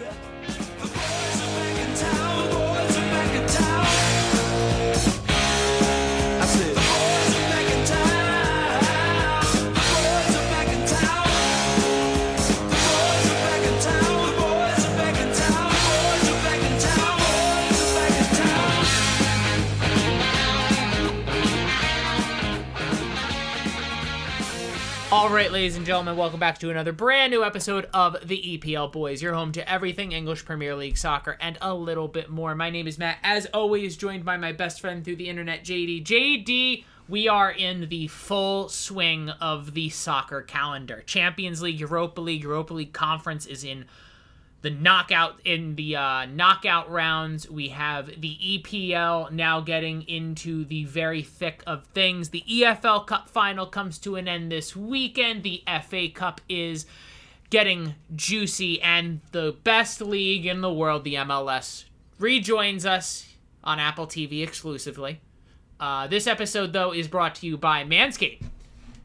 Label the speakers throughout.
Speaker 1: Said,
Speaker 2: All right, ladies and gentlemen, welcome back to another brand new episode of the EPL Boys, your home to everything English Premier League soccer and a little bit more. My name is Matt, as always, joined by my best friend through the internet, JD. JD, we are in the full swing of the soccer calendar. Champions League, Europa League, Europa League Conference is in the knockout in the uh, knockout rounds. We have the EPL now getting into the very thick of things. The EFL Cup final comes to an end this weekend. The FA Cup is getting juicy, and the best league in the world, the MLS, rejoins us on Apple TV exclusively. Uh, this episode, though, is brought to you by Manscaped.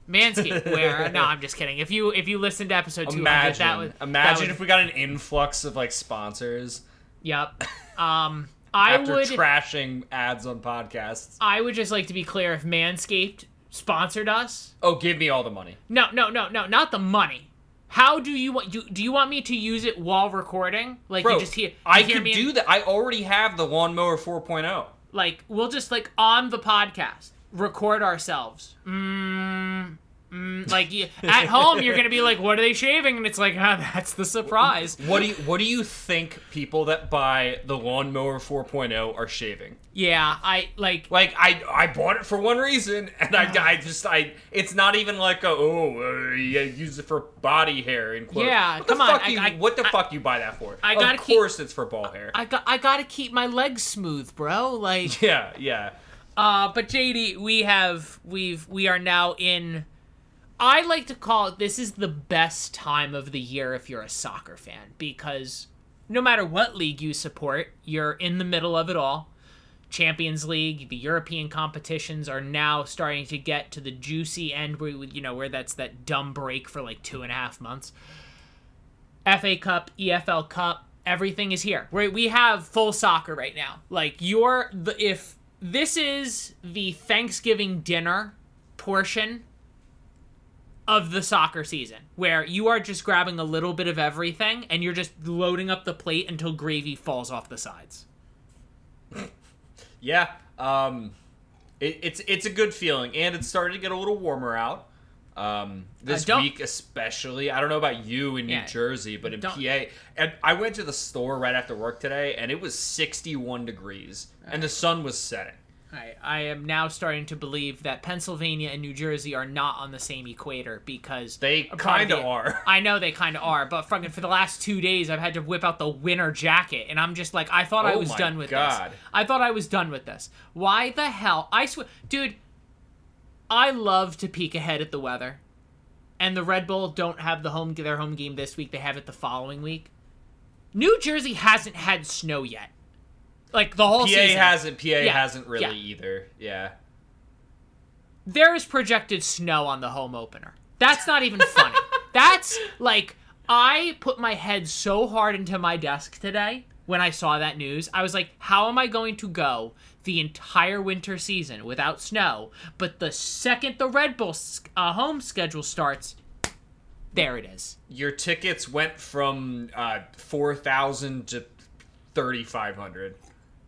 Speaker 2: Manscaped, where no, I'm just kidding. If you if you listen to episode 200,
Speaker 3: Imagine,
Speaker 2: that was that
Speaker 3: imagine
Speaker 2: was-
Speaker 3: if we got an influx of like sponsors
Speaker 2: Yep. Um, I
Speaker 3: after
Speaker 2: would
Speaker 3: trashing ads on podcasts.
Speaker 2: I would just like to be clear if Manscaped sponsored us.
Speaker 3: Oh, give me all the money.
Speaker 2: No, no, no, no, not the money. How do you want? Do, do you want me to use it while recording? Like
Speaker 3: Bro,
Speaker 2: you just hear? you
Speaker 3: I
Speaker 2: hear me
Speaker 3: do that. I already have the lawnmower oh. 4.0.
Speaker 2: Like we'll just like on the podcast record ourselves. Mm, mm, like you, at home, you're gonna be like, "What are they shaving?" And it's like, ah, "That's the surprise."
Speaker 3: What do you What do you think people that buy the lawnmower 4.0 are shaving?
Speaker 2: Yeah, I like.
Speaker 3: Like I I bought it for one reason, and I, I just I it's not even like a oh uh, yeah, use it for body hair and quote.
Speaker 2: Yeah,
Speaker 3: what
Speaker 2: come
Speaker 3: the
Speaker 2: on, I-
Speaker 3: you,
Speaker 2: I-
Speaker 3: what the
Speaker 2: I-
Speaker 3: fuck you buy that for?
Speaker 2: I gotta
Speaker 3: of
Speaker 2: keep-
Speaker 3: course it's for ball hair.
Speaker 2: I got. I gotta keep my legs smooth, bro. Like.
Speaker 3: yeah yeah.
Speaker 2: Uh, but JD, we have we've we are now in. I like to call it this is the best time of the year if you're a soccer fan because no matter what league you support, you're in the middle of it all. Champions League, the European competitions are now starting to get to the juicy end where you know where that's that dumb break for like two and a half months. FA Cup, EFL Cup, everything is here. We we have full soccer right now. Like you're the if this is the Thanksgiving dinner portion of the soccer season where you are just grabbing a little bit of everything and you're just loading up the plate until gravy falls off the sides.
Speaker 3: Yeah, um, it, it's it's a good feeling, and it's starting to get a little warmer out. Um, this
Speaker 2: don't-
Speaker 3: week, especially, I don't know about you in New Jersey, but in PA, and I went to the store right after work today, and it was 61 degrees, and the sun was setting.
Speaker 2: I, I am now starting to believe that Pennsylvania and New Jersey are not on the same equator because
Speaker 3: They
Speaker 2: part of
Speaker 3: are.
Speaker 2: I know they kind of are, but fucking for the last two days, I've had to whip out the winter jacket, and I'm just like, I thought I
Speaker 3: Oh
Speaker 2: was
Speaker 3: my
Speaker 2: done with
Speaker 3: God.
Speaker 2: this. I thought I was done with this. Why the hell? I swear, dude. I love to peek ahead at the weather, and the Red Bull don't have the home their home game this week. They have it the following week. New Jersey hasn't had snow yet. Like the whole
Speaker 3: PA
Speaker 2: season.
Speaker 3: hasn't. PA hasn't really
Speaker 2: yeah.
Speaker 3: either. Yeah.
Speaker 2: there is projected snow on the home opener. That's not even funny. That's like I put my head so hard into my desk today when I saw that news. I was like, how am I going to go the entire winter season without snow? But the second the Red Bull uh, home schedule starts, there it is.
Speaker 3: Your tickets went from uh, 4,000 to 3,500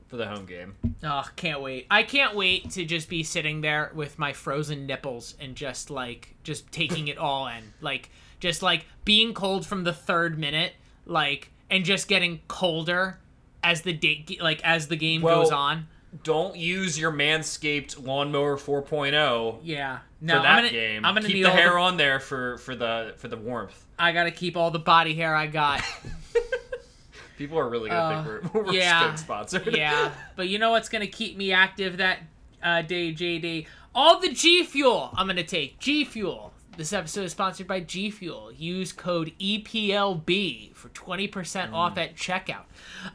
Speaker 3: for the home game.
Speaker 2: Oh, can't wait. I can't wait to just be sitting there with my frozen nipples and just like just taking it all in. Like just like being cold from the third minute, like and just getting colder as the date like as the game
Speaker 3: Well,
Speaker 2: goes on.
Speaker 3: Don't use your Manscaped Lawnmower 4.0
Speaker 2: Yeah.
Speaker 3: for that
Speaker 2: I'm gonna
Speaker 3: game.
Speaker 2: I'm gonna
Speaker 3: keep the hair
Speaker 2: the,
Speaker 3: on there for for the for the warmth.
Speaker 2: I gotta keep all the body hair I got.
Speaker 3: People are really gonna think we're, we're
Speaker 2: yeah.
Speaker 3: sponsored.
Speaker 2: yeah, but you know what's gonna keep me active that uh, day, JD? All the G Fuel I'm gonna take. G Fuel. This episode is sponsored by G Fuel. Use code EPLB for 20% off at checkout.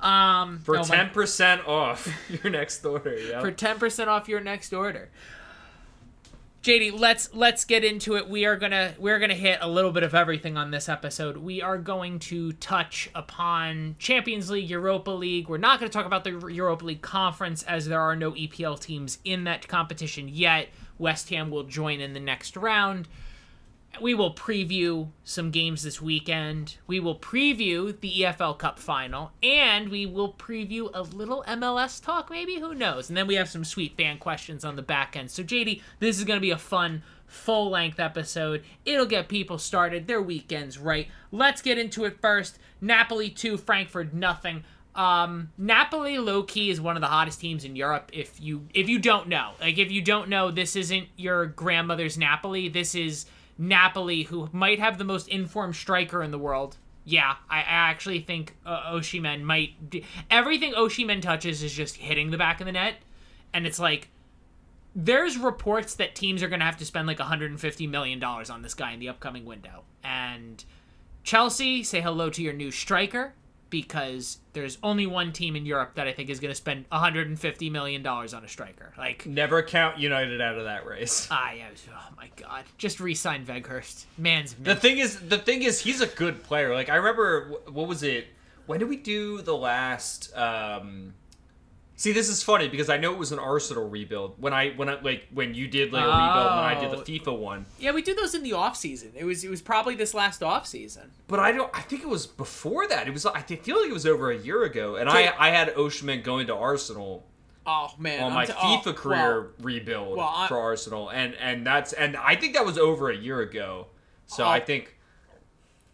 Speaker 2: Um,
Speaker 3: for
Speaker 2: oh
Speaker 3: ten percent off your next order. Yeah.
Speaker 2: for 10% off your next order. JD, let's let's get into it. We are gonna we're gonna hit a little bit of everything on this episode. We are going to touch upon Champions League, Europa League. We're not going to talk about the Europa League conference as there are no EPL teams in that competition yet. West Ham will join in the next round. We will preview some games this weekend. We will preview the EFL Cup final, and we will preview a little MLS talk, maybe. Who knows? And then we have some sweet fan questions on the back end. So, JD, this is going to be a fun, full length episode. It'll get people started, their weekends right. Let's get into it first. Napoli 2, Frankfurt nothing. Um, Napoli low key is one of the hottest teams in Europe. If you if you don't know, like if you don't know, this isn't your grandmother's Napoli. This is Napoli, who might have the most informed striker in the world. Yeah, I, I actually think uh, Osimhen might. Everything Osimhen touches is just hitting the back of the net, and it's like there's reports that teams are going to have to spend like 150 million dollars on this guy in the upcoming window. And Chelsea, say hello to your new striker because there's only one team in Europe that I think is going to spend 150 million dollars on a striker. Like
Speaker 3: Never count United out of that race.
Speaker 2: I am. Oh my god! Just re-sign Weghorst. Man's
Speaker 3: The thing is, the thing is, he's a good player. Like I remember, what was it? When did we do the last? um See, this is funny because I know it was an Arsenal rebuild. When I when I like when you did like a rebuild and I did
Speaker 2: Oh.
Speaker 3: the FIFA one.
Speaker 2: yeah, we do those in the off season. It was it was probably this last off season.
Speaker 3: But I don't. I think it was before that. It was. I feel like it was over a year ago. And I I had Osimhen going to Arsenal
Speaker 2: Oh man!
Speaker 3: on my
Speaker 2: t- oh,
Speaker 3: FIFA
Speaker 2: oh,
Speaker 3: career
Speaker 2: well,
Speaker 3: rebuild
Speaker 2: well,
Speaker 3: for Arsenal, and and that's and I think that was over a year ago. So
Speaker 2: Oh.
Speaker 3: I think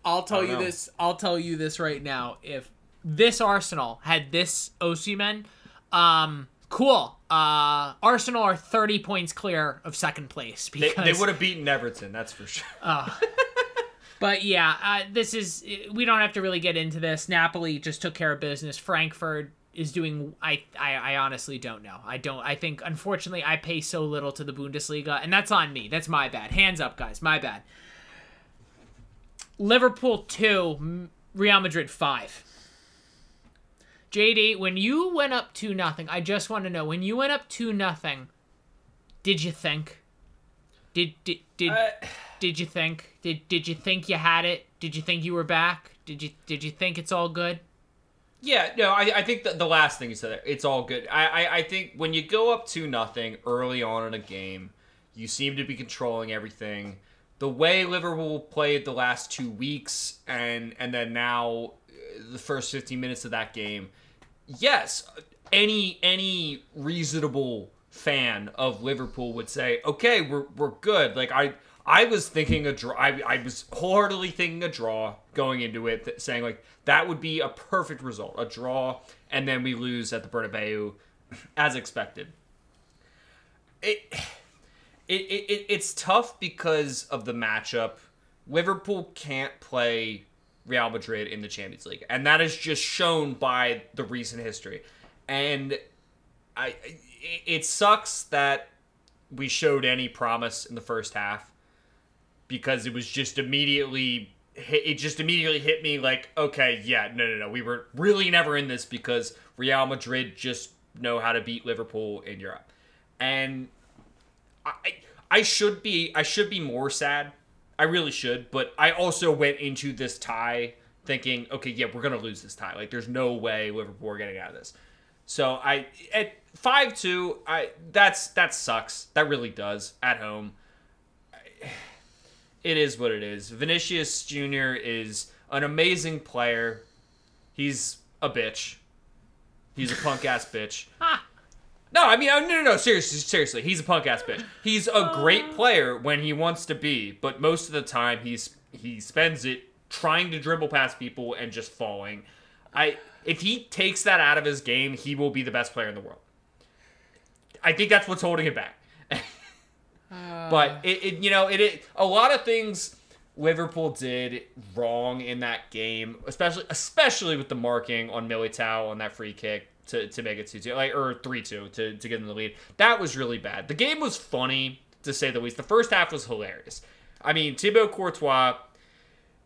Speaker 2: I'll tell you
Speaker 3: know.
Speaker 2: this. I'll tell you this right now. If this Arsenal had this Osimhen, um, cool. Uh, Arsenal are thirty points clear of second place
Speaker 3: they,
Speaker 2: because
Speaker 3: they would have beaten Everton. That's for sure.
Speaker 2: But yeah, uh, this is we don't have to really get into this. Napoli just took care of business. Frankfurt is doing. I, I I honestly don't know. I don't. I think unfortunately I pay so little to the Bundesliga, and that's on me. That's my bad. Hands up, guys. My bad. Liverpool two, Real Madrid five. JD, when you went up two nothing, I just want to know when you went up two nothing, did you think? Did did did did you think? Did did you think you had it? Did you think you were back? Did you did you think it's all good?
Speaker 3: Yeah, no, I, I think that the last thing you said, it's all good. I, I, I think when you go up to nothing early on in a game, you seem to be controlling everything. The way Liverpool played the last two weeks, and and then now uh, the first 15 minutes of that game, yes, any any reasonable fan of Liverpool would say, okay, we're we're good. Like I I was thinking a draw. I, I was wholeheartedly thinking a draw going into it, th- saying like that would be a perfect result, a draw, and then we lose at the Bernabeu, as expected. It. It, it, it, it's tough because of the matchup. Liverpool can't play Real Madrid in the Champions League, and that is just shown by the recent history. And I, it, sucks that we showed any promise in the first half because it was just immediately it just immediately hit me like okay yeah no no no. We were really never in this because Real Madrid just know how to beat Liverpool in Europe. And I I should be I should be more sad I really should but I also went into this tie thinking okay yeah we're gonna lose this tie like there's no way Liverpool are getting out of this so I at five two, I that's that sucks. That really does at home. It is what it is. Vinicius Jr. is an amazing player. He's a bitch. He's a punk ass bitch. No, I mean, uh, no, no, no. Seriously, seriously, he's a punk ass bitch. He's a great player when he wants to be, but most of the time he's he spends it trying to dribble past people and just falling. I if he takes that out of his game, he will be the best player in the world. I think that's what's holding him back. but it, it you know, it, it a lot of things Liverpool did wrong in that game, especially especially with the marking on Militao on that free kick to, to make it 2-2 like or 3-2 to to get in the lead. That was really bad. The game was funny to say the least. The first half was hilarious. I mean, Thibaut Courtois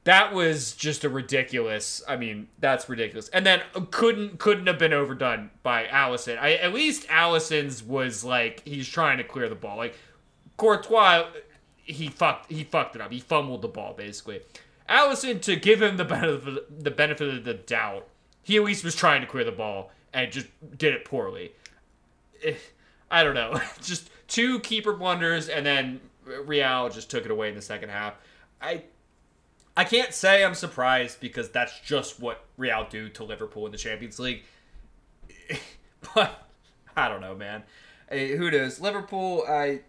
Speaker 3: that was just a ridiculous. I mean, that's ridiculous. And then couldn't couldn't have been overdone by Alisson. I at least Alisson's was like he's trying to clear the ball. Like Courtois, he fucked he fucked it up. He fumbled the ball basically. Alisson, to give him the benefit the benefit of the doubt, he at least was trying to clear the ball and just did it poorly. Eh, I don't know. just two keeper blunders and then Real just took it away in the second half. I I can't say I'm surprised because that's just what Real do to Liverpool in the Champions League. but I don't know, man. Hey, who knows? Liverpool, I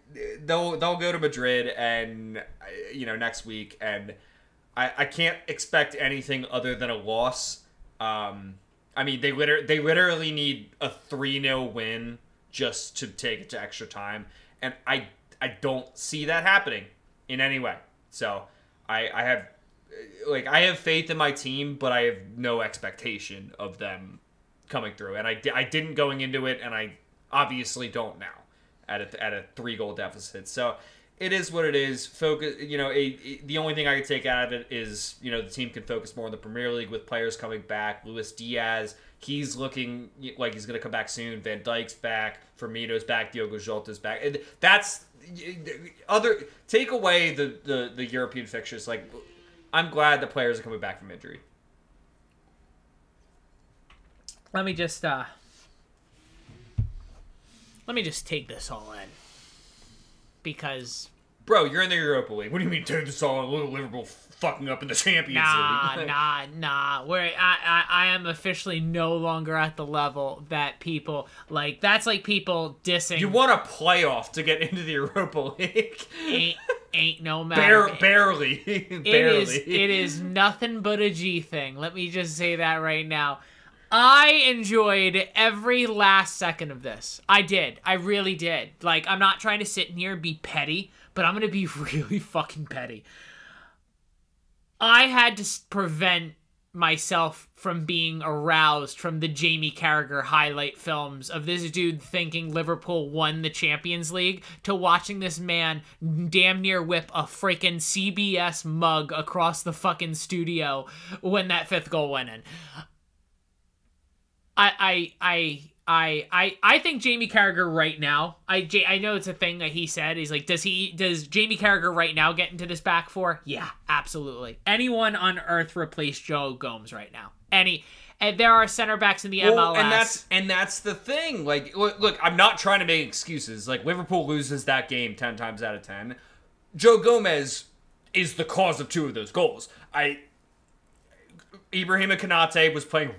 Speaker 3: they'll they'll go to Madrid and uh, you know next week, and I I can't expect anything other than a loss. Um, I mean they liter- they literally need a three 0 win just to take it to extra time, and I I don't see that happening in any way. So I I have like I have faith in my team, but I have no expectation of them coming through. And I, I didn't going into it, and I obviously don't now at a, at a three goal deficit. So it is what it is. Focus, you know, a, a- the only thing I could take out of it is you know the team can focus more on the Premier League with players coming back. Luis Diaz, he's looking like he's going to come back soon. Van Dijk's back. Firmino's back. Diogo Jota's back. And that's other take away the, the the European fixtures. Like I'm glad the players are coming back from injury.
Speaker 2: Let me just uh let me just take this all in. Because
Speaker 3: Bro, you're in the Europa League. What do you mean take this all Liverpool fucking up in the Champions
Speaker 2: nah,
Speaker 3: League?
Speaker 2: nah, nah. Where I, I, I am officially no longer at the level that people like. That's like people dissing.
Speaker 3: You want a playoff to get into the Europa League.
Speaker 2: ain't, ain't no matter.
Speaker 3: Bare, barely. Barely.
Speaker 2: is it is nothing but a G thing. Let me just say that right now. I enjoyed every last second of this. I did. I really did. Like I'm not trying to sit in here and be petty, but I'm going to be really fucking petty. I had to prevent myself from being aroused from the Jamie Carragher highlight films of this dude thinking Liverpool won the Champions League to watching this man damn near whip a freaking CBS mug across the fucking studio when that fifth goal went in. I I I I I I think Jamie Carragher right now. I J- I know it's a thing that he said. He's like, does he does Jamie Carragher right now get into this back four? Yeah, absolutely. Anyone on earth replace Joe Gomez right now? Any? And there are center backs in the
Speaker 3: Well,
Speaker 2: MLS.
Speaker 3: and that's and that's the thing. Like, look, look, I'm not trying to make excuses. Like, Liverpool loses that game ten times out of ten. Joe Gomez is the cause of two of those goals. I Ibrahima Konate was playing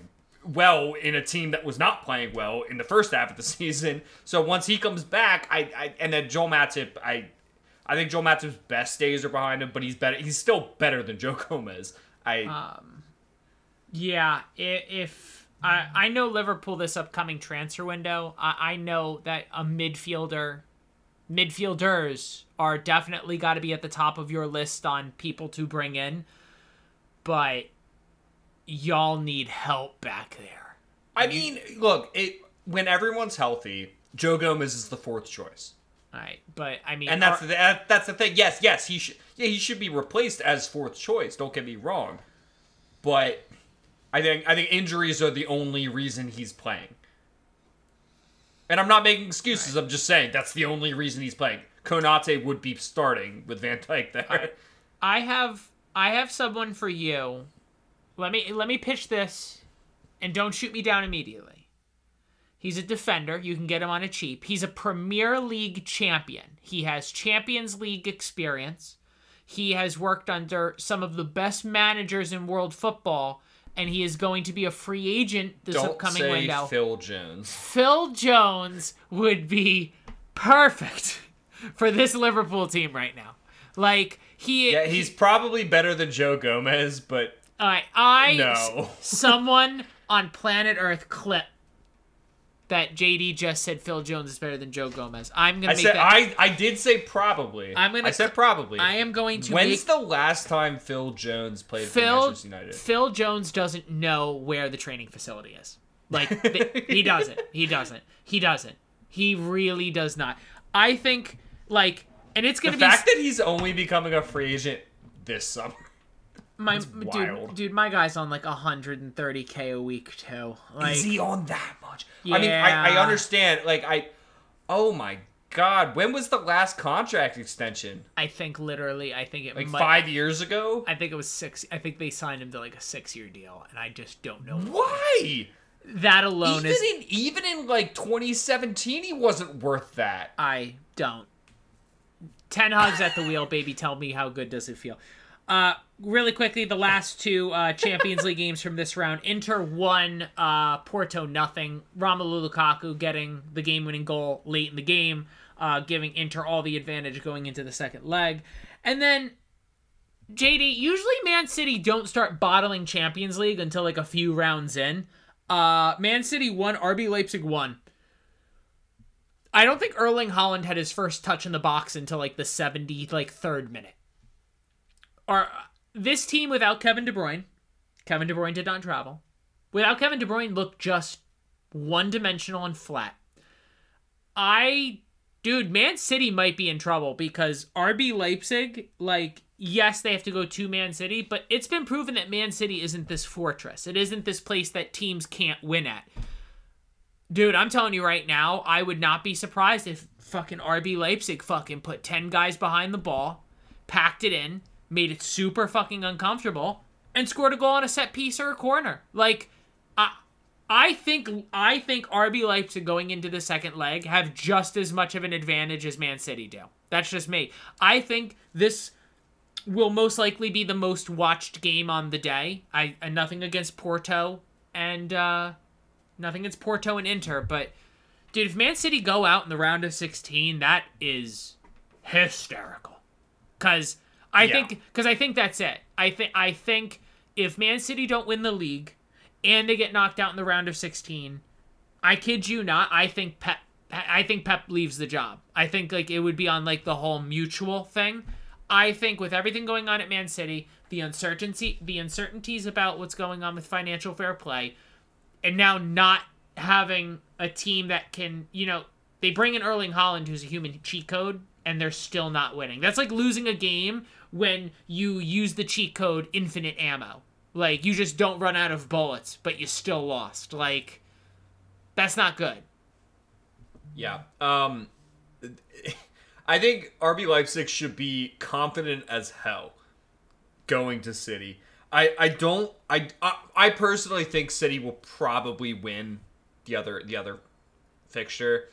Speaker 3: well in a team that was not playing well in the first half of the season. So once he comes back, I, I and then Joel Matip, I I think Joel Matip's best days are behind him, but he's better. He's still better than Joe Gomez. I um,
Speaker 2: Yeah, i- if I I know Liverpool this upcoming transfer window, I, I know that a midfielder, midfielders are definitely got to be at the top of your list on people to bring in, but y'all need help back there.
Speaker 3: I mean, look, it when everyone's healthy, Joe Gomez is the fourth choice.
Speaker 2: All right, but I mean,
Speaker 3: And that's
Speaker 2: are-
Speaker 3: the that, that's the thing. Yes, yes, he should yeah, he should be replaced as fourth choice. Don't get me wrong. But I think I think injuries are the only reason he's playing. And I'm not making excuses. I'm just saying that's the only reason he's playing. Konate would be starting with Van Dijk there.
Speaker 2: I have I have someone for you. Let me let me pitch this and don't shoot me down immediately. He's a defender. You can get him on a cheap. He's a Premier League champion. He has Champions League experience. He has worked under some of the best managers in world football and he is going to be a free agent this
Speaker 3: Don't
Speaker 2: upcoming
Speaker 3: say
Speaker 2: window.
Speaker 3: Phil Jones.
Speaker 2: Phil Jones would be perfect for this Liverpool team right now. Like he
Speaker 3: Yeah, he's probably better than Joe Gomez, but
Speaker 2: All right, I
Speaker 3: No.
Speaker 2: someone on planet Earth clip that JD just said Phil Jones is better than Joe Gomez. I'm gonna
Speaker 3: I
Speaker 2: make
Speaker 3: said
Speaker 2: that.
Speaker 3: I I did say probably.
Speaker 2: I'm gonna
Speaker 3: I said probably.
Speaker 2: I am going to
Speaker 3: When's
Speaker 2: make
Speaker 3: the last time Phil Jones played for
Speaker 2: Phil.
Speaker 3: Manchester United?
Speaker 2: Phil Jones doesn't know where the training facility is. Like th- he doesn't. He doesn't. He doesn't. He really does not. I think like, and it's gonna be the
Speaker 3: fact that he's only becoming a free agent this summer.
Speaker 2: My dude. Dude, my guy's on like 130k a week too. Like
Speaker 3: Is he on that much? Yeah. I mean, I, I understand. Like, I. Oh my God, when was the last contract extension?
Speaker 2: I think literally, I think it
Speaker 3: Like
Speaker 2: might,
Speaker 3: five years ago?
Speaker 2: I think it was six. I think they signed him to like a six-year deal, and I just don't know.
Speaker 3: Why?
Speaker 2: That alone
Speaker 3: Even
Speaker 2: is.
Speaker 3: in even in like 2017, he wasn't worth that.
Speaker 2: I don't. Ten Hag's at the wheel, baby. Tell me how good does it feel? Uh, really quickly, the last two uh, Champions League games from this round: Inter won, uh, Porto nothing. Romelu Lukaku getting the game-winning goal late in the game, uh, giving Inter all the advantage going into the second leg, and then. JD, usually Man City don't start bottling Champions League until like a few rounds in. Uh, Man City won, RB Leipzig won. I don't think Erling Haaland had his first touch in the box until like the 70 like third minute. Or uh, this team without Kevin De Bruyne, Kevin De Bruyne did not travel. Without Kevin De Bruyne looked just one-dimensional and flat. I dude, Man City might be in trouble because RB Leipzig like yes, they have to go to Man City, but it's been proven that Man City isn't this fortress. It isn't this place that teams can't win at. Dude, I'm telling you right now, I would not be surprised if fucking RB Leipzig fucking put 10 guys behind the ball, packed it in, made it super fucking uncomfortable, and scored a goal on a set piece or a corner. Like, I I think I think RB Leipzig going into the second leg have just as much of an advantage as Man City do. That's just me. I think this will most likely be the most watched game on the day. I, nothing against Porto and uh Nothing against Porto and Inter, but dude, if Man City go out in the round of 16, that is hysterical. Cuz I
Speaker 3: Yeah.
Speaker 2: think cuz I think that's it. I think I think if Man City don't win the league and they get knocked out in the round of 16, I kid you not, I think Pep I think Pep leaves the job. I think like it would be on like the whole mutual thing. I think with everything going on at Man City, the uncertainty the uncertainties about what's going on with financial fair play, and now not having a team that can, you know, they bring in Erling Haaland, who's a human cheat code, and they're still not winning. That's like losing a game when you use the cheat code infinite ammo. Like, you just don't run out of bullets, but you still lost. Like, that's not good.
Speaker 3: Yeah. Um, I think RB Leipzig should be confident as hell going to City. I, I don't I, I personally think City will probably win the other the other fixture.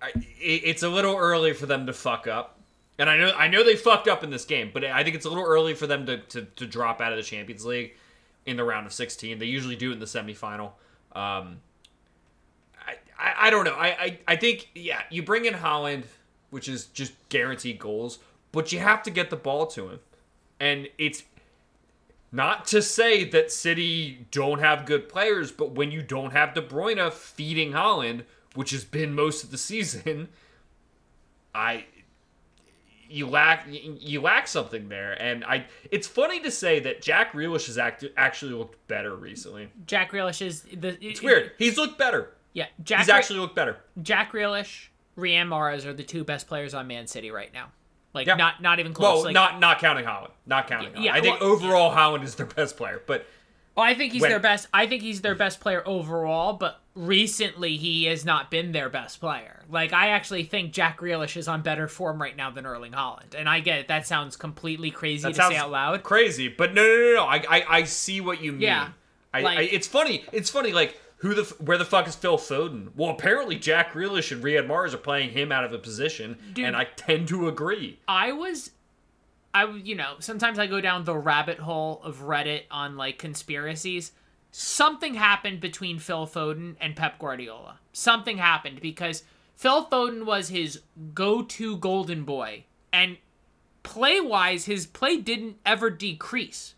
Speaker 3: I, it, it's a little early for them to fuck up, and I know I know they fucked up in this game, but I think it's a little early for them to, to, to drop out of the Champions League in the round of 16. They usually do in the semifinal. Um, I, I, I don't know. I, I, I think, yeah, you bring in Haaland, which is just guaranteed goals, but you have to get the ball to him. And it's not to say that City don't have good players, but when you don't have De Bruyne feeding Haaland, which has been most of the season, I you lack you lack something there. And I it's funny to say that Jack Grealish has act, actually looked better recently.
Speaker 2: Jack Grealish is the.
Speaker 3: It's weird. He's looked better.
Speaker 2: Yeah, Jack.
Speaker 3: He's actually looked better.
Speaker 2: Jack Grealish, Riyad Mahrez are the two best players on Man City right now. Like
Speaker 3: Yeah.
Speaker 2: not not even close.
Speaker 3: Well,
Speaker 2: like,
Speaker 3: not not counting Haaland. Not counting Haaland.
Speaker 2: yeah,
Speaker 3: I think
Speaker 2: well,
Speaker 3: overall Haaland is their best player, but
Speaker 2: Well, I think he's
Speaker 3: When-
Speaker 2: their best. I think he's their best player overall, but recently he has not been their best player. Like I actually think Jack Grealish is on better form right now than Erling Haaland, and I get it. That sounds completely crazy
Speaker 3: that
Speaker 2: to say out loud.
Speaker 3: crazy. But no, no, no, no. I, I, I see what you mean.
Speaker 2: Yeah,
Speaker 3: I,
Speaker 2: like-
Speaker 3: I, it's funny. It's funny. Like who the f- where the fuck is Phil Foden? Well, apparently Jack Grealish and Riyad Mahrez are playing him out of a position,
Speaker 2: Dude.
Speaker 3: and I tend to agree.
Speaker 2: I was, I, you know sometimes I go down the rabbit hole of Reddit on like conspiracies. Something happened between Phil Foden and Pep Guardiola. Something happened because Phil Foden was his go-to golden boy, and play-wise, his play didn't ever decrease.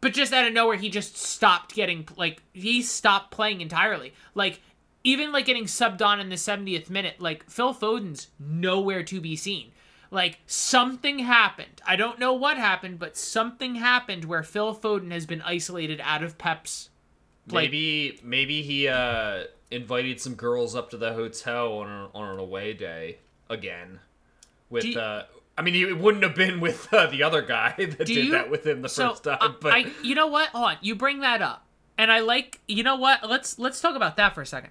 Speaker 2: But just out of nowhere, he just stopped getting like he stopped playing entirely. Like even like getting subbed on in the 70th minute, like Phil Foden's nowhere to be seen. Like something happened. I don't know what happened, but something happened where Phil Foden has been isolated out of Pep's.
Speaker 3: Maybe maybe he uh, invited some girls up to the hotel on, a, on an away day again. With
Speaker 2: you-
Speaker 3: uh, I mean, it wouldn't have been with uh, the other guy that did
Speaker 2: you-
Speaker 3: that with him the
Speaker 2: so
Speaker 3: first time. But
Speaker 2: I, you know what? Hold on. You bring that up, and I like. You know what? Let's let's talk about that for a second.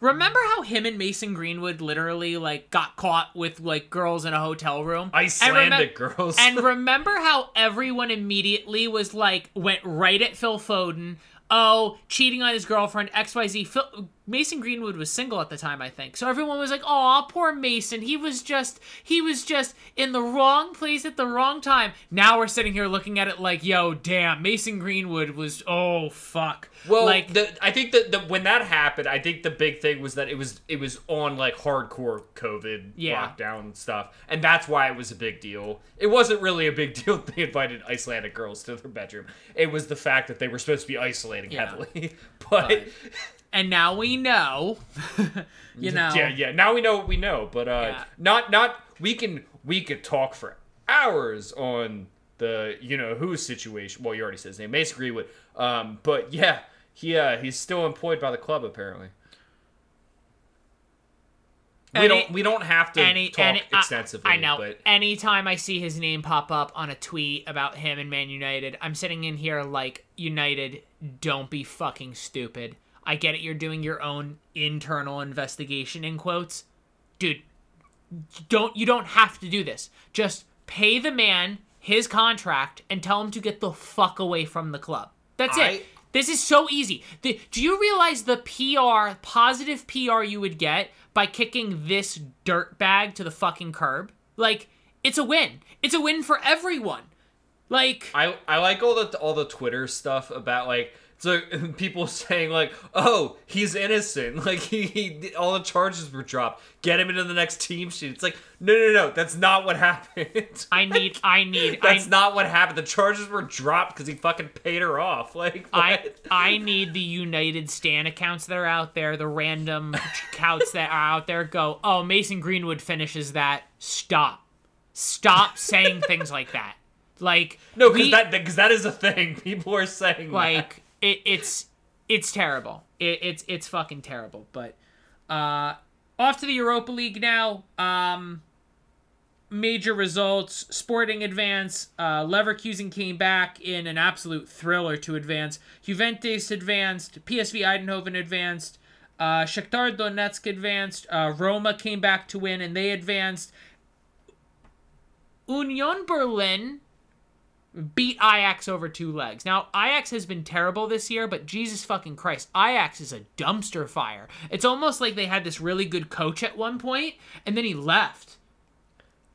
Speaker 2: Remember how him and Mason Greenwood literally like got caught with like girls in a hotel room? And
Speaker 3: Icelandic
Speaker 2: remem-
Speaker 3: girls.
Speaker 2: and remember how everyone immediately was like went right at Phil Foden. Oh, cheating on his girlfriend, XYZ. Phil, Mason Greenwood was single at the time, I think. So everyone was like, "Oh, poor Mason. He was just he was just in the wrong place at the wrong time." Now we're sitting here looking at it like, "Yo, damn, Mason Greenwood was oh fuck."
Speaker 3: Well,
Speaker 2: like
Speaker 3: the, I think that the, when that happened, I think the big thing was that it was it was on like hardcore COVID
Speaker 2: Yeah.
Speaker 3: lockdown stuff, and that's why it was a big deal. It wasn't really a big deal they invited Icelandic girls to their bedroom. It was the fact that they were supposed to be isolating
Speaker 2: Yeah.
Speaker 3: heavily. but
Speaker 2: and now we know, you know.
Speaker 3: yeah, yeah. Now we know what we know, but uh,
Speaker 2: Yeah.
Speaker 3: not not we can we could talk for hours on the you know who situation. Well, you already said his name, Mason Greenwood. Um, but yeah, he uh, he's still employed by the club apparently. we
Speaker 2: Any-
Speaker 3: don't we don't have to
Speaker 2: any,
Speaker 3: talk
Speaker 2: any- I-
Speaker 3: extensively.
Speaker 2: I, know.
Speaker 3: but
Speaker 2: Anytime I see his name pop up on a tweet about him and Man United, I'm sitting in here like, United, don't be fucking stupid. I get it, you're doing your own internal investigation in quotes. Dude, don't you don't have to do this. Just pay the man his contract and tell him to get the fuck away from the club. That's
Speaker 3: I-
Speaker 2: it. This is so easy. The, do you realize the PR, positive PR you would get by kicking this dirt bag to the fucking curb? Like, it's a win. It's a win for everyone. Like,
Speaker 3: I I like all the all the Twitter stuff about like so people saying like oh he's innocent like he, he all the charges were dropped get him into the next team sheet it's like no no no that's not what happened
Speaker 2: I need, I need,
Speaker 3: that's
Speaker 2: I,
Speaker 3: not what happened the charges were dropped because he fucking paid her off like
Speaker 2: I,
Speaker 3: what?
Speaker 2: I need the United Stan accounts that are out there, the random accounts that are out there. Go, oh, Mason Greenwood finishes that. Stop, stop saying things like that. Like,
Speaker 3: no because that because that is a thing people are saying that.
Speaker 2: like it, it's it's terrible. It, it's it's fucking terrible. But uh, off to the Europa League now. Um, major results: Sporting advance. Uh, Leverkusen came back in an absolute thriller to advance. Juventus advanced. PSV Eindhoven advanced. Uh, Shakhtar Donetsk advanced. Uh, Roma came back to win, and they advanced. Union Berlin beat Ajax over two legs. Now, Ajax has been terrible this year, but Jesus fucking Christ, Ajax is a dumpster fire. It's almost like they had this really good coach at one point, and then he left.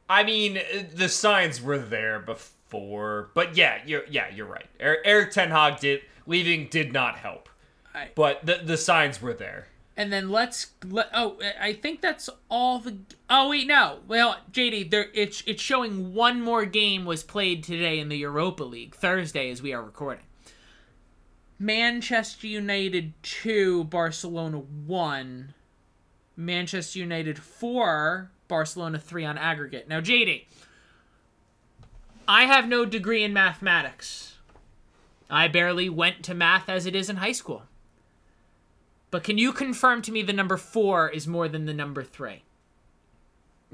Speaker 3: I mean, the signs were there before, but yeah, you're yeah, you're right. Er- Eric Ten Hag did leaving did not help,
Speaker 2: I-
Speaker 3: but the the signs were there.
Speaker 2: And then let's let. Oh, I think that's all the. Oh wait, no. Well, JD, there. It's it's showing one more game was played today in the Europa League Thursday as we are recording. Manchester United two, Barcelona one. Manchester United four, Barcelona three on aggregate. Now, JD, I have no degree in mathematics. I barely went to math as it is in high school. But can you confirm to me the number four is more than the number three?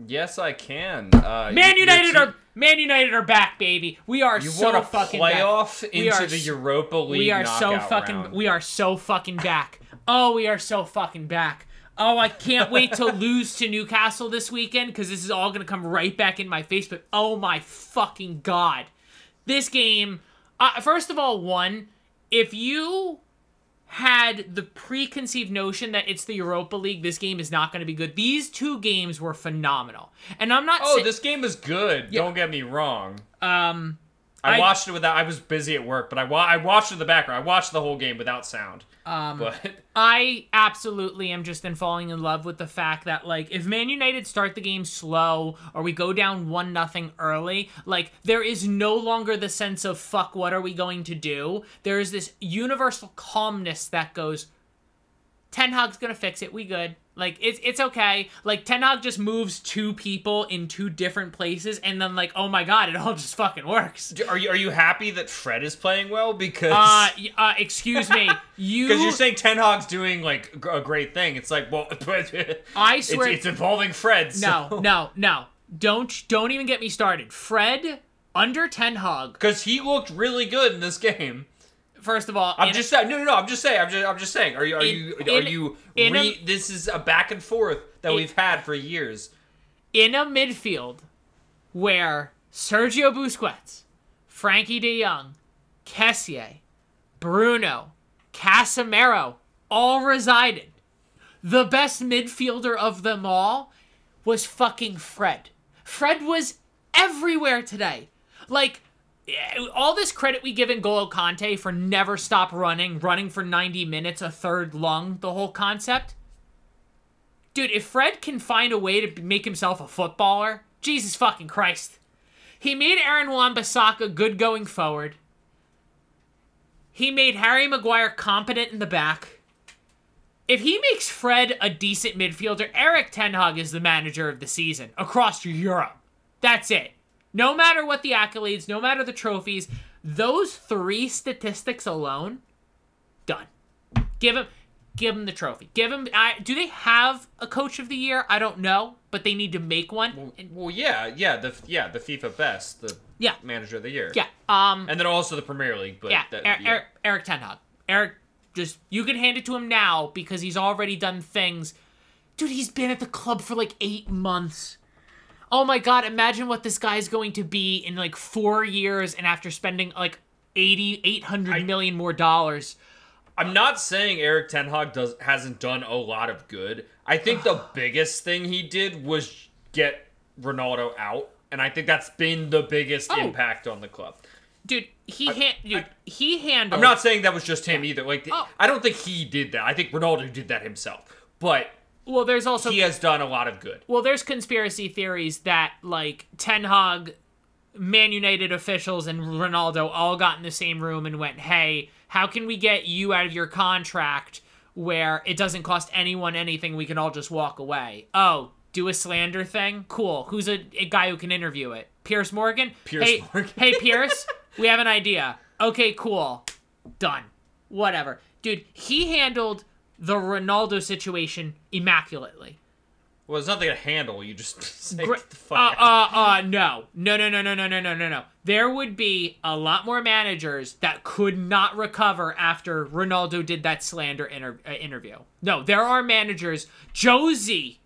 Speaker 3: Yes, I can. Uh,
Speaker 2: Man United are Man United are back, baby. We are
Speaker 3: You
Speaker 2: so
Speaker 3: want a
Speaker 2: fucking
Speaker 3: playoff
Speaker 2: back.
Speaker 3: Into
Speaker 2: are
Speaker 3: the Europa League
Speaker 2: We are so fucking.
Speaker 3: round.
Speaker 2: We are so fucking back. Oh, we are so fucking back. Oh, I can't wait to lose to Newcastle this weekend because this is all gonna come right back in my face. But oh my fucking god, this game. Uh, first of all, one, if you had the preconceived notion that it's the Europa League, this game is not going to be good. These two games were phenomenal, and I'm not.
Speaker 3: Oh,
Speaker 2: sa-
Speaker 3: this game is good. Don't get me wrong.
Speaker 2: um.
Speaker 3: I,
Speaker 2: I-
Speaker 3: watched it without. I was busy at work, but I wa- I watched it in the background. I watched the whole game without sound. Um, but
Speaker 2: I absolutely am just in falling in love with the fact that like if Man United start the game slow or we go down one nothing early, like there is no longer the sense of fuck what are we going to do? There is this universal calmness that goes Ten Hag's gonna fix it. We good. Like it's it's okay. Like Ten Hag just moves two people in two different places, and then like oh my god, it all just fucking works.
Speaker 3: are you are you happy that Fred is playing well? Because
Speaker 2: Uh, uh excuse me, you.
Speaker 3: because you're saying Ten Hag's doing like a great thing. It's like well,
Speaker 2: I swear.
Speaker 3: it's involving Fred.
Speaker 2: No,
Speaker 3: so.
Speaker 2: no, no. Don't don't even get me started. Fred under Ten Hag.
Speaker 3: because he looked really good in this game.
Speaker 2: First of all,
Speaker 3: I'm just saying. No, no, no. I'm just saying. I'm just. I'm just saying. Are you? Are
Speaker 2: In-
Speaker 3: you?
Speaker 2: in-
Speaker 3: are you?
Speaker 2: in a-
Speaker 3: this is a back and forth that
Speaker 2: In-
Speaker 3: we've had for years.
Speaker 2: in a midfield where Sergio Busquets, Frenkie De Jong, Kessié, Bruno, Casemiro all resided. The best midfielder of them all was fucking Fred. Fred was everywhere today. Like all this credit we give N'Golo Kanté for never stop running, running for 90 minutes, a third lung, the whole concept. Dude, if Fred can find a way to make himself a footballer, Jesus fucking Christ. He made Aaron Wan-Bissaka good going forward. He made Harry Maguire competent in the back. If he makes Fred a decent midfielder, Eric Ten Hag is the manager of the season across Europe. That's it. No matter what the accolades, no matter the trophies, those three statistics alone, done. Give him, give him the trophy. Give him. I, do they have a coach of the year? I don't know, but they need to make one. And-
Speaker 3: Well, yeah, yeah, the yeah the FIFA best, the
Speaker 2: yeah,
Speaker 3: manager of the year.
Speaker 2: yeah. Um,
Speaker 3: and then also the Premier League. But
Speaker 2: yeah.
Speaker 3: that,
Speaker 2: Er-
Speaker 3: yeah.
Speaker 2: Eric, Eric Ten Hag. Eric, just you can hand it to him now because he's already done things. Dude, he's been at the club for like eight months. Oh my god, imagine what this guy's going to be in like four years and after spending like 80, 800 million more dollars.
Speaker 3: I'm not saying Eric Ten Hag does hasn't done a lot of good. I think the biggest thing he did was get Ronaldo out, and I think that's been the biggest
Speaker 2: Oh.
Speaker 3: impact on the club.
Speaker 2: Dude, he hand. dude, he handled
Speaker 3: I'm not saying that was just him either. Like
Speaker 2: Oh.
Speaker 3: I don't think he did that. I think Ronaldo did that himself. But
Speaker 2: Well, there's also
Speaker 3: he has done a lot of good.
Speaker 2: well, there's conspiracy theories that like Ten Hag, Man United officials, and Ronaldo all got in the same room and went, "Hey, how can we get you out of your contract where it doesn't cost anyone anything? We can all just walk away." Oh, do a slander thing? Cool. Who's a, a guy who can interview it? Piers Morgan.
Speaker 3: Piers
Speaker 2: hey,
Speaker 3: Morgan.
Speaker 2: hey, Piers. We have an idea. Okay, cool. Done. Whatever, dude. He handled the Ronaldo situation immaculately.
Speaker 3: Well, there's nothing to handle. You just say
Speaker 2: Gr-
Speaker 3: "Get the fuck
Speaker 2: uh,
Speaker 3: out."
Speaker 2: uh, uh, no. No, no, no, no, no, no, no, no, no. There would be a lot more managers that could not recover after Ronaldo did that slander inter- uh, interview. No, there are managers. Josie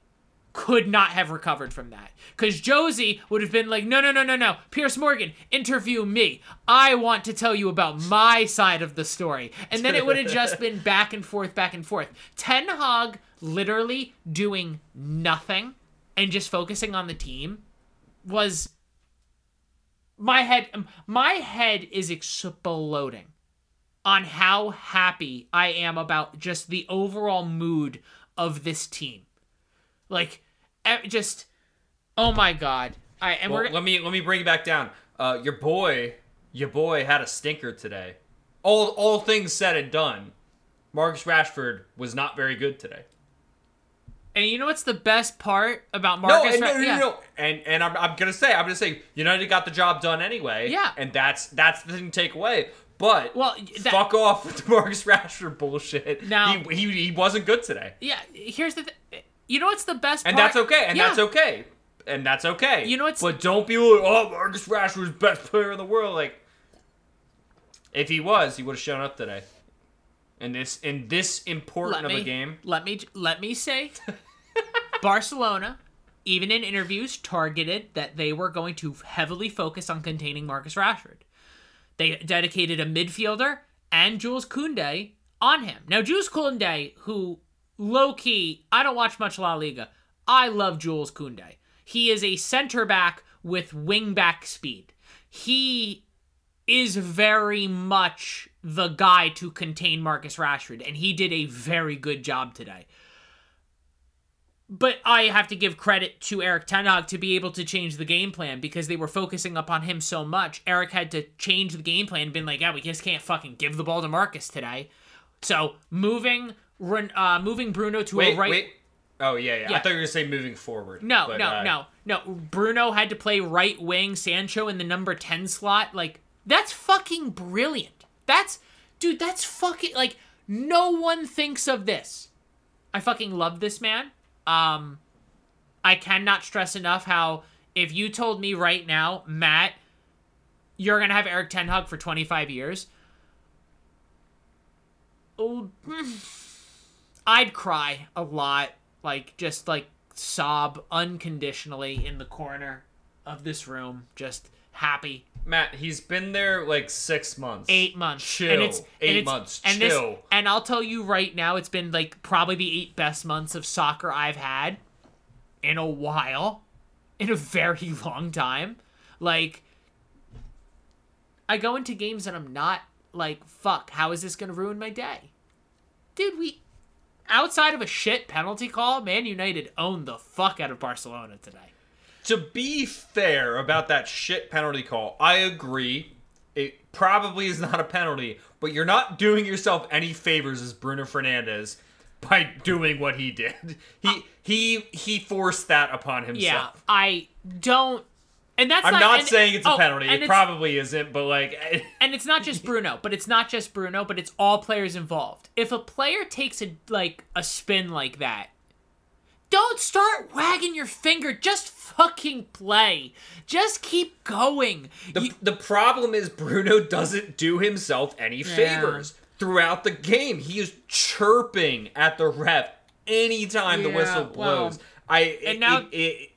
Speaker 2: could not have recovered from that. Because Josie would have been like, no, no, no, no, no. Piers Morgan, interview me. I want to tell you about my side of the story. And then it would have just been back and forth, back and forth. Ten Hag literally doing nothing and just focusing on the team was my head my head is exploding on how happy I am about just the overall mood of this team. Like just oh my god. I and
Speaker 3: Well,
Speaker 2: we're
Speaker 3: let me let me bring it back down. Uh, your boy, your boy had a stinker today. All all things said and done, Marcus Rashford was not very good today.
Speaker 2: and you know what's the best part about
Speaker 3: No,
Speaker 2: Marcus
Speaker 3: and, no,
Speaker 2: Ra-
Speaker 3: no, no,
Speaker 2: yeah.
Speaker 3: no, and and I'm, I'm gonna say I'm gonna say United got the job done anyway.
Speaker 2: Yeah.
Speaker 3: and that's that's the thing to take away. But
Speaker 2: Well, that-
Speaker 3: fuck off with the Marcus Rashford bullshit.
Speaker 2: Now-
Speaker 3: he, he he wasn't good today,
Speaker 2: Yeah, here's the th- you know what's the best
Speaker 3: and that's okay, and
Speaker 2: Yeah.
Speaker 3: that's okay, and that's okay.
Speaker 2: You know what's-
Speaker 3: But don't be like, oh, Marcus Rashford's best player in the world. Like, if he was, he would have shown up today. In this in this important
Speaker 2: let
Speaker 3: of
Speaker 2: me,
Speaker 3: a game.
Speaker 2: Let me let me say, Barcelona, even in interviews, targeted that they were going to heavily focus on containing Marcus Rashford. They dedicated a midfielder and Jules Koundé on him. Now, Jules Koundé, who low key, I don't watch much La Liga. I love Jules Koundé. He is a center back with wing back speed. He is very much the guy to contain Marcus Rashford, and he did a very good job today. But I have to give credit to Eric Ten to be able to change the game plan because they were focusing upon him so much. Eric had to change the game plan and been like, yeah, we just can't fucking give the ball to Marcus today. So moving Ren- uh, moving Bruno to
Speaker 3: Wait,
Speaker 2: a right
Speaker 3: wait. Oh yeah, yeah,
Speaker 2: Yeah.
Speaker 3: I thought you were gonna say moving forward.
Speaker 2: no,
Speaker 3: but,
Speaker 2: no,
Speaker 3: uh,
Speaker 2: no, no. Bruno had to play right wing, Sancho in the number 10 slot. Like, that's fucking brilliant. That's, dude, that's fucking, like, no one thinks of this. I fucking love this man. Um, I cannot stress enough how if you told me right now, Matt, you're going to have Eric Ten Hag for 25 years, oh, I'd cry a lot, like just like sob unconditionally in the corner of this room, just happy.
Speaker 3: Matt, he's been there like six months.
Speaker 2: Eight months.
Speaker 3: Chill.
Speaker 2: And it's,
Speaker 3: Eight
Speaker 2: and it's,
Speaker 3: months.
Speaker 2: And this-
Speaker 3: Chill.
Speaker 2: and I'll tell you right now, it's been like probably the eight best months of soccer I've had in a while, in a very long time. Like, I go into games and I'm not like, fuck, how is this going to ruin my day? Dude, we, outside of a shit penalty call, Man United owned the fuck out of Barcelona today.
Speaker 3: To be fair about that shit penalty call, I agree. It probably is not a penalty, but you're not doing yourself any favors as Bruno Fernandes by doing what he did. He he he forced that upon himself.
Speaker 2: Yeah, I don't. And that's
Speaker 3: I'm
Speaker 2: not,
Speaker 3: not
Speaker 2: and-
Speaker 3: saying it's a
Speaker 2: oh,
Speaker 3: penalty. It probably isn't, but like
Speaker 2: and it's not just Bruno, but it's not just Bruno, but it's all players involved. If a player takes a like a spin like that, don't start wagging your finger. Just fucking play. Just keep going.
Speaker 3: The,
Speaker 2: You-
Speaker 3: the problem is Bruno doesn't do himself any favors throughout the game. He is chirping at the ref anytime the
Speaker 2: Yeah,
Speaker 3: whistle
Speaker 2: well,
Speaker 3: blows. I
Speaker 2: and now-
Speaker 3: it, it,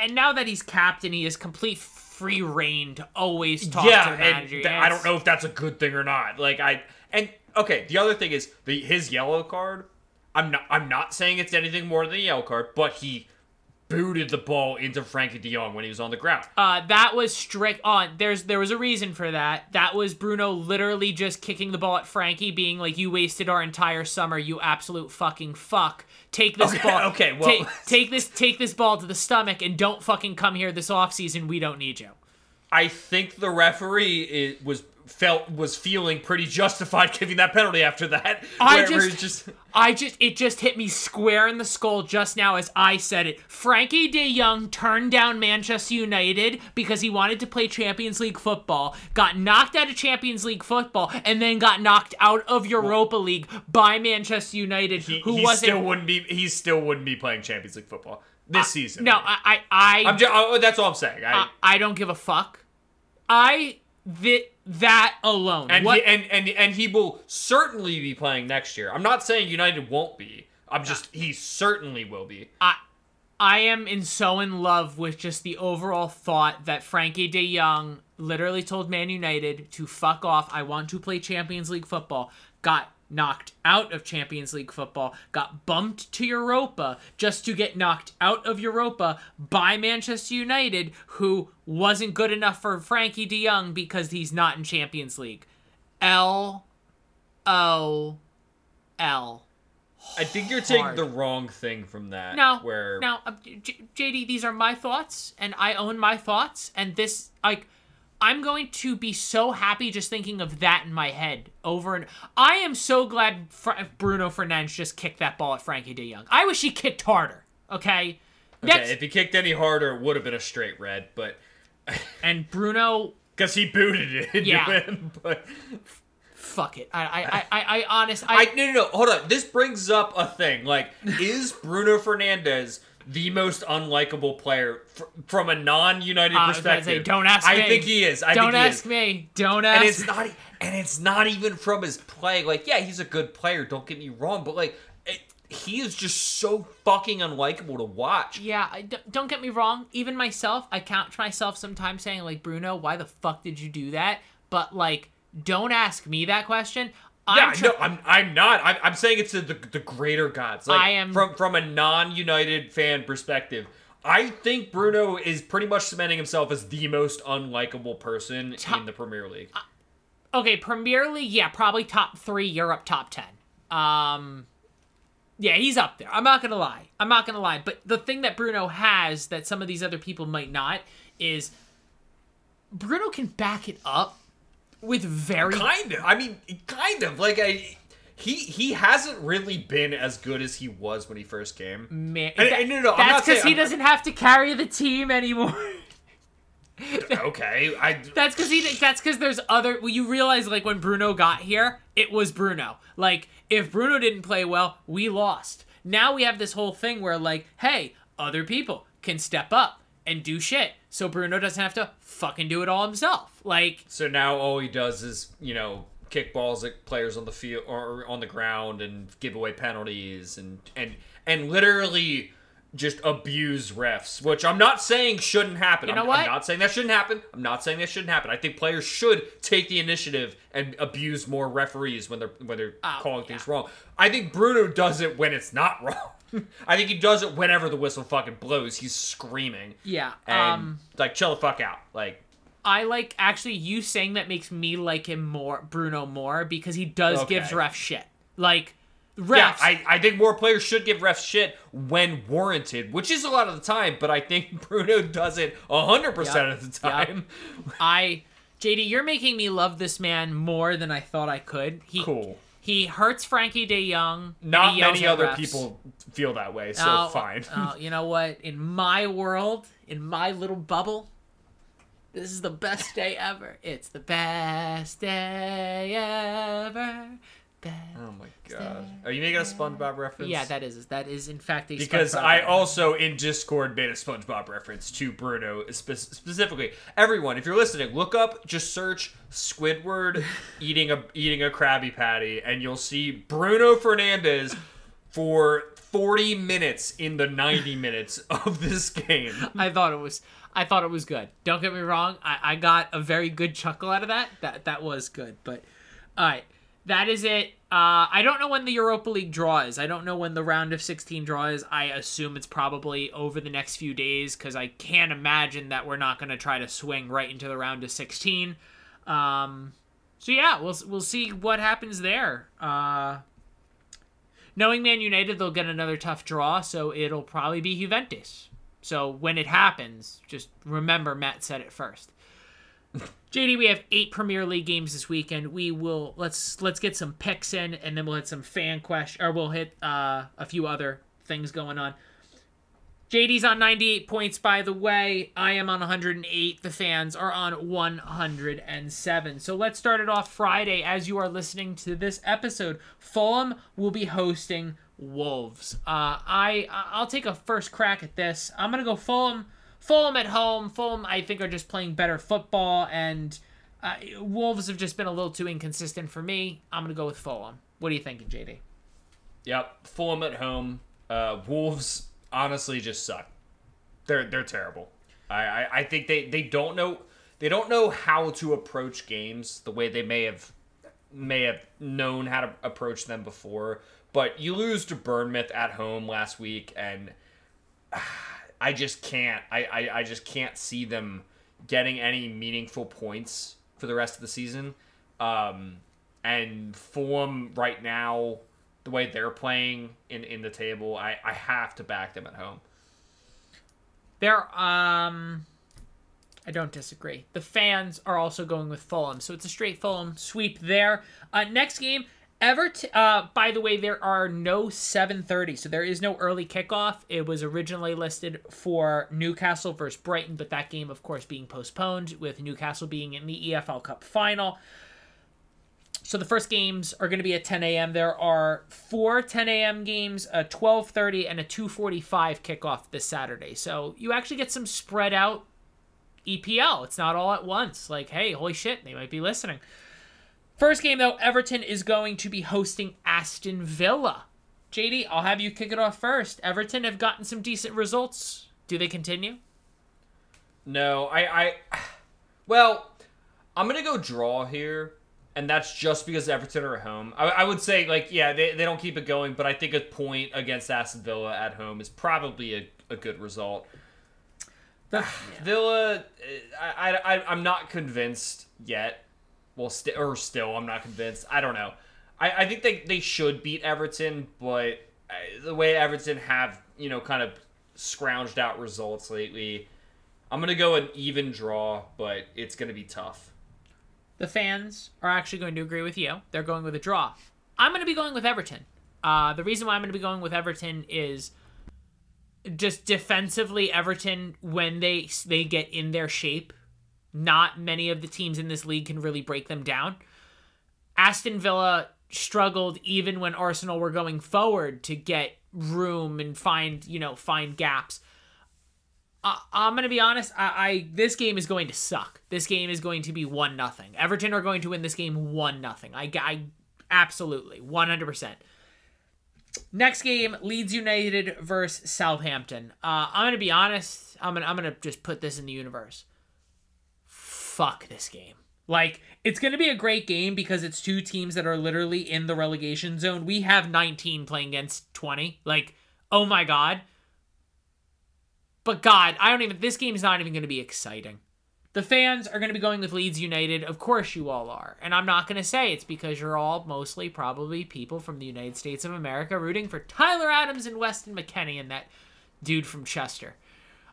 Speaker 2: and now that he's captain, he has complete free reign to always talk
Speaker 3: yeah,
Speaker 2: to the
Speaker 3: and
Speaker 2: manager.
Speaker 3: th-
Speaker 2: Yeah,
Speaker 3: I don't know if that's a good thing or not. Like I and okay, the other thing is the his yellow card. I'm not I'm not saying it's anything more than a yellow card, but he booted the ball into Frenkie De Jong when he was on the ground.
Speaker 2: Uh, that was strict on. There's there was a reason for that. That was Bruno literally just kicking the ball at Frenkie, being like, "You wasted our entire summer, you absolute fucking fuck. Take this
Speaker 3: Okay,
Speaker 2: ball.
Speaker 3: okay, well-
Speaker 2: take, take this take this ball to the stomach and don't fucking come here this offseason. We don't need you."
Speaker 3: I think the referee it was felt was feeling pretty justified giving that penalty after that.
Speaker 2: I just,
Speaker 3: it's
Speaker 2: I just, it just hit me square in the skull just now as I said it. Frenkie De Jong turned down Manchester United because he wanted to play Champions League football, got knocked out of Champions League football, and then got knocked out of Europa League by Manchester United,
Speaker 3: he,
Speaker 2: who
Speaker 3: he
Speaker 2: wasn't.
Speaker 3: still wouldn't be he still wouldn't be playing Champions League football this season.
Speaker 2: no, I, I, I,
Speaker 3: I'm just, oh, that's all I'm saying. I,
Speaker 2: I, I don't give a fuck. I that that alone.
Speaker 3: and,
Speaker 2: what,
Speaker 3: he, and and and he will certainly be playing next year. I'm not saying United won't be. I'm just he certainly will be.
Speaker 2: I I am in so in love with just the overall thought that Frenkie De Jong literally told Man United to fuck off. I want to play Champions League football. Got knocked out of Champions League football. Got bumped to Europa just to get knocked out of Europa by Manchester United, who wasn't good enough for Frenkie De Jong because he's not in Champions League. L O L.
Speaker 3: I think you're taking
Speaker 2: Hard.
Speaker 3: the wrong thing from that.
Speaker 2: No,
Speaker 3: where
Speaker 2: now, uh, J- JD, these are my thoughts, and I own my thoughts, and this, like, I'm going to be so happy just thinking of that in my head over and I am so glad Fr- Bruno Fernandes just kicked that ball at Frenkie De Jong. I wish he kicked harder. Okay,
Speaker 3: okay, if he kicked any harder, it would have been a straight red, but
Speaker 2: and Bruno,
Speaker 3: because he booted it.
Speaker 2: Yeah.
Speaker 3: him, but
Speaker 2: fuck it. I, I, I, I, I honest,
Speaker 3: I
Speaker 2: I,
Speaker 3: no no no hold on. This brings up a thing. Like, is Bruno Fernandes the most unlikable player fr- from a non-United
Speaker 2: I to
Speaker 3: perspective?
Speaker 2: say, don't ask
Speaker 3: I
Speaker 2: me.
Speaker 3: think he is. I
Speaker 2: don't ask
Speaker 3: is.
Speaker 2: me. Don't ask.
Speaker 3: And it's not. And it's not even from his play. Like, yeah, he's a good player. Don't get me wrong, but like, it, he is just so fucking unlikable to watch.
Speaker 2: Yeah, I don't get me wrong. Even myself, I count myself sometimes saying like, "Bruno, why the fuck did you do that?" But like, don't ask me that question.
Speaker 3: Yeah,
Speaker 2: I'm tr-
Speaker 3: no, I'm I'm not. I'm, I'm saying it's to the the greater gods. Like,
Speaker 2: I am-
Speaker 3: from from a non-United fan perspective. I think Bruno is pretty much cementing himself as the most unlikable person
Speaker 2: Top-
Speaker 3: in the Premier League.
Speaker 2: okay. Premier League, yeah, probably top three. Europe, top ten. Um, yeah, he's up there. I'm not gonna lie. I'm not gonna lie. But the thing that Bruno has that some of these other people might not is Bruno can back it up with very
Speaker 3: kind of. I mean, kind of. Like I, he he hasn't really been as good as he was when he first came.
Speaker 2: man.
Speaker 3: And-
Speaker 2: that-
Speaker 3: and no, no, I'm
Speaker 2: that's
Speaker 3: not saying- that's
Speaker 2: because he
Speaker 3: I'm-
Speaker 2: doesn't have to carry the team anymore.
Speaker 3: okay, I
Speaker 2: That's because he. That's because there's other. Well, you realize like when Bruno got here, it was Bruno. Like if Bruno didn't play well, we lost. Now we have this whole thing where like, hey, other people can step up and do shit, so Bruno doesn't have to fucking do it all himself. Like,
Speaker 3: So now all he does is, you know, kick balls at players on the field or on the ground and give away penalties and and and literally just abuse refs, which I'm not saying shouldn't happen.
Speaker 2: You know
Speaker 3: I'm,
Speaker 2: what?
Speaker 3: I'm not saying that shouldn't happen. I'm not saying that shouldn't happen. I think players should take the initiative and abuse more referees when they're when they're
Speaker 2: Oh,
Speaker 3: calling
Speaker 2: yeah.
Speaker 3: things wrong. I think Bruno does it when it's not wrong. I think he does it whenever the whistle fucking blows. He's screaming.
Speaker 2: Yeah.
Speaker 3: And
Speaker 2: Um
Speaker 3: like chill the fuck out. Like
Speaker 2: I like actually you saying that makes me like him more Bruno more because he does
Speaker 3: Okay.
Speaker 2: gives refs shit. Like refs
Speaker 3: Yeah, I, I think more players should give refs shit when warranted, which is a lot of the time, but I think Bruno does it 100%
Speaker 2: Yep.
Speaker 3: of the time.
Speaker 2: I JD, you're making me love this man more than I thought I could. He
Speaker 3: Cool.
Speaker 2: He hurts Frenkie De Jong.
Speaker 3: Not many other
Speaker 2: refs.
Speaker 3: people feel that way, so
Speaker 2: Oh,
Speaker 3: fine.
Speaker 2: oh, you know what? In my world, in my little bubble, this is the best day ever. It's the best day ever. Best.
Speaker 3: oh my god. Are oh, you making a SpongeBob reference?
Speaker 2: Yeah, that is that is in fact a
Speaker 3: because
Speaker 2: SpongeBob
Speaker 3: I
Speaker 2: reference.
Speaker 3: also in Discord made a SpongeBob reference to Bruno spe- specifically. Everyone, if you're listening, look up, just search Squidward eating a eating a Krabby Patty, and you'll see Bruno Fernandes for 40 minutes in the 90 minutes of this game.
Speaker 2: I thought it was I thought it was good. Don't get me wrong. I, I got a very good chuckle out of that. That that was good. But all right, that is it. Uh, I don't know when the Europa League draw is. I don't know when the round of 16 draw is. I assume it's probably over the next few days because I can't imagine that we're not going to try to swing right into the round of 16. Um, so yeah, we'll we'll see what happens there. Uh, knowing Man United, they'll get another tough draw, so it'll probably be Juventus. So when it happens, just remember Matt said it first. JD, we have eight Premier League games this weekend. We will let's let's get some picks in, and then we'll hit some fan question, or we'll hit uh, a few other things going on. JD's on 98 points, by the way. I am on 108. The fans are on 107. So let's start it off Friday. As you are listening to this episode, Fulham will be hosting Wolves. Uh, I I'll take a first crack at this. I'm gonna go Fulham. Fulham at home. Fulham, I think, are just playing better football, and uh, Wolves have just been a little too inconsistent for me. I'm gonna go with Fulham. What are you thinking, JD?
Speaker 3: Yep, Fulham at home. Uh, Wolves honestly just suck. They're they're terrible. I, I, I think they, they don't know they don't know how to approach games the way they may have may have known how to approach them before. But you lose to Bournemouth at home last week, and I just can't. I, I, I just can't see them getting any meaningful points for the rest of the season. Um, and Fulham right now, the way they're playing in, in the table, I, I have to back them at home.
Speaker 2: There, um, I don't disagree. The fans are also going with Fulham, so it's a straight Fulham sweep there. Uh, next game, Everton. Uh, by the way, there are no 7:30, so there is no early kickoff. It was originally listed for Newcastle versus Brighton, but that game, of course, being postponed with Newcastle being in the EFL Cup final. So the first games are going to be at 10 a.m. There are four 10 a.m. games, a 12:30 and a 2:45 kickoff this Saturday. So you actually get some spread out EPL. It's not all at once. Like, hey, holy shit, they might be listening. First game though, Everton is going to be hosting Aston Villa. JD, I'll have you kick it off first. Everton have gotten some decent results. Do they continue?
Speaker 3: No, I, I, well, I'm gonna go draw here, and that's just because Everton are at home. I, I would say like yeah, they, they don't keep it going, but I think a point against Aston Villa at home is probably a, a good result.
Speaker 2: The-
Speaker 3: Villa, eh, I, I, I I'm not convinced yet. Well, st- or still, I'm not convinced. I don't know. I, I think they, they should beat Everton, but uh, the way Everton have you know kind of scrounged out results lately, I'm gonna go an even draw, but it's gonna be tough.
Speaker 2: the fans are actually going to agree with you. They're going with a draw. I'm going to be going with Everton. Uh, the reason why I'm going to be going with Everton is just defensively, Everton when they they get in their shape, not many of the teams in this league can really break them down. Aston Villa struggled even when Arsenal were going forward to get room and find you know find gaps. I, I'm gonna be honest. I, I this game is going to suck. This game is going to be one nothing. Everton are going to win this game one nothing. I, I absolutely 100. percent Next game, Leeds United versus Southampton. Uh, I'm gonna be honest. I'm gonna I'm gonna just put this in the universe. Fuck this game. Like it's gonna be a great game because it's two teams that are literally in the relegation zone. We have 19 playing against 20. Like, oh my god. But God, I don't even. This game is not even going to be exciting. The fans are going to be going with Leeds United. Of course, you all are. And I'm not going to say it's because you're all mostly probably people from the United States of America rooting for Tyler Adams and Weston McKennie and that dude from Chester.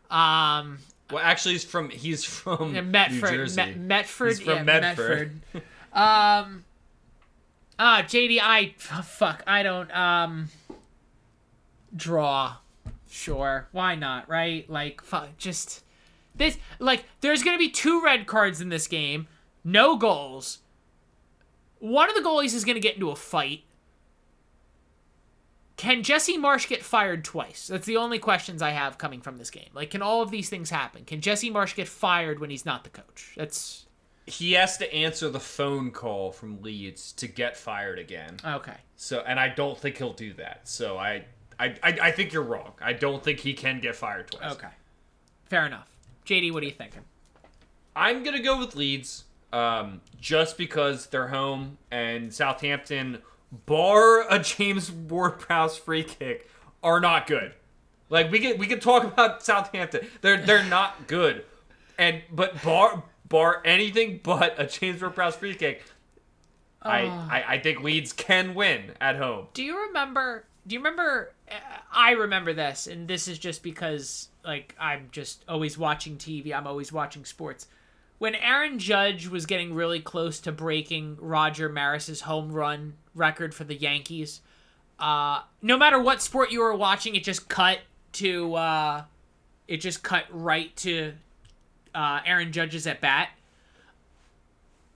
Speaker 2: Um,
Speaker 3: Well, actually, he's from he's from New
Speaker 2: Medford,
Speaker 3: Jersey.
Speaker 2: Met, Medford,
Speaker 3: He's from
Speaker 2: yeah,
Speaker 3: Medford.
Speaker 2: Medford. um, ah, JD, I f- fuck, I don't um draw. Sure, why not? Right? Like, fuck, just this. Like, there's gonna be two red cards in this game, no goals. One of the goalies is gonna get into a fight. Can Jesse Marsch get fired twice? That's the only questions I have coming from this game. Like, can all of these things happen? Can Jesse Marsch get fired when he's not the coach? That's
Speaker 3: he has to answer the phone call from Leeds to get fired again.
Speaker 2: okay.
Speaker 3: So, and I don't think he'll do that. So, I, I, I, I think you're wrong. I don't think he can get fired twice.
Speaker 2: Okay. Fair enough. JD, what are you thinking?
Speaker 3: I'm gonna go with Leeds, um, just because they're home and Southampton, bar a James Ward-Prowse free kick, are not good. Like we could we could talk about Southampton. They're they're not good, and but bar bar anything but a James Ward-Prowse free kick. I, I I think Leeds can win at home.
Speaker 2: Do you remember? Do you remember? uh, I remember this, and this is just because like I'm just always watching TV. I'm always watching sports. When Aaron Judge was getting really close to breaking Roger Maris's home run record for the Yankees, uh, no matter what sport you were watching, it just cut to uh, it just cut right to uh, Aaron Judge's at bat.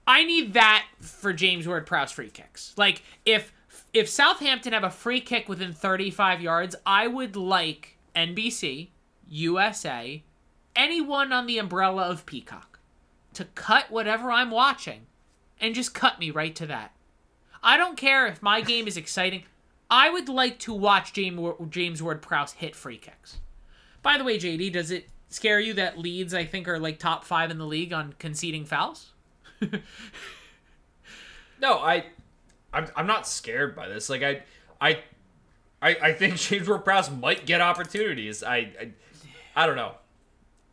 Speaker 2: I need that for James Ward-Prowse free kicks. Like if if Southampton have a free kick within 35 yards, I would like NBC, USA, anyone on the umbrella of Peacock to cut whatever I'm watching and just cut me right to that. I don't care if my game is exciting. I would like to watch James James Ward-Prowse hit free kicks. By the way, JD, does it scare you that Leeds I think are like top 5 in the league on conceding fouls?
Speaker 3: No, I, I'm, I'm not scared by this. Like I, I, I, I think James Ward-Prowse might get opportunities. I, I, I don't know.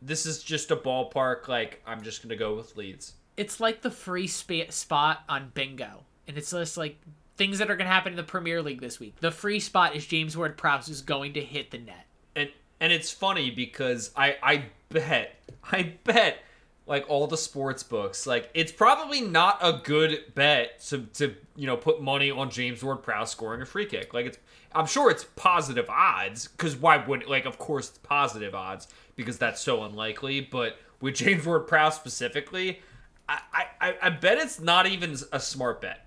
Speaker 3: This is just a ballpark. Like I'm just gonna go with Leeds.
Speaker 2: it's like the free spa- spot on bingo and it's just like things that are going to happen in the premier league this week the free spot is james ward prowse is going to hit the net
Speaker 3: And and it's funny because I, I bet, I bet, like all the sports books, like it's probably not a good bet to to you know put money on James Ward-Prowse scoring a free kick. Like it's, I'm sure it's positive odds because why wouldn't like of course it's positive odds because that's so unlikely. But with James Ward-Prowse specifically, I I- I bet it's not even a smart bet.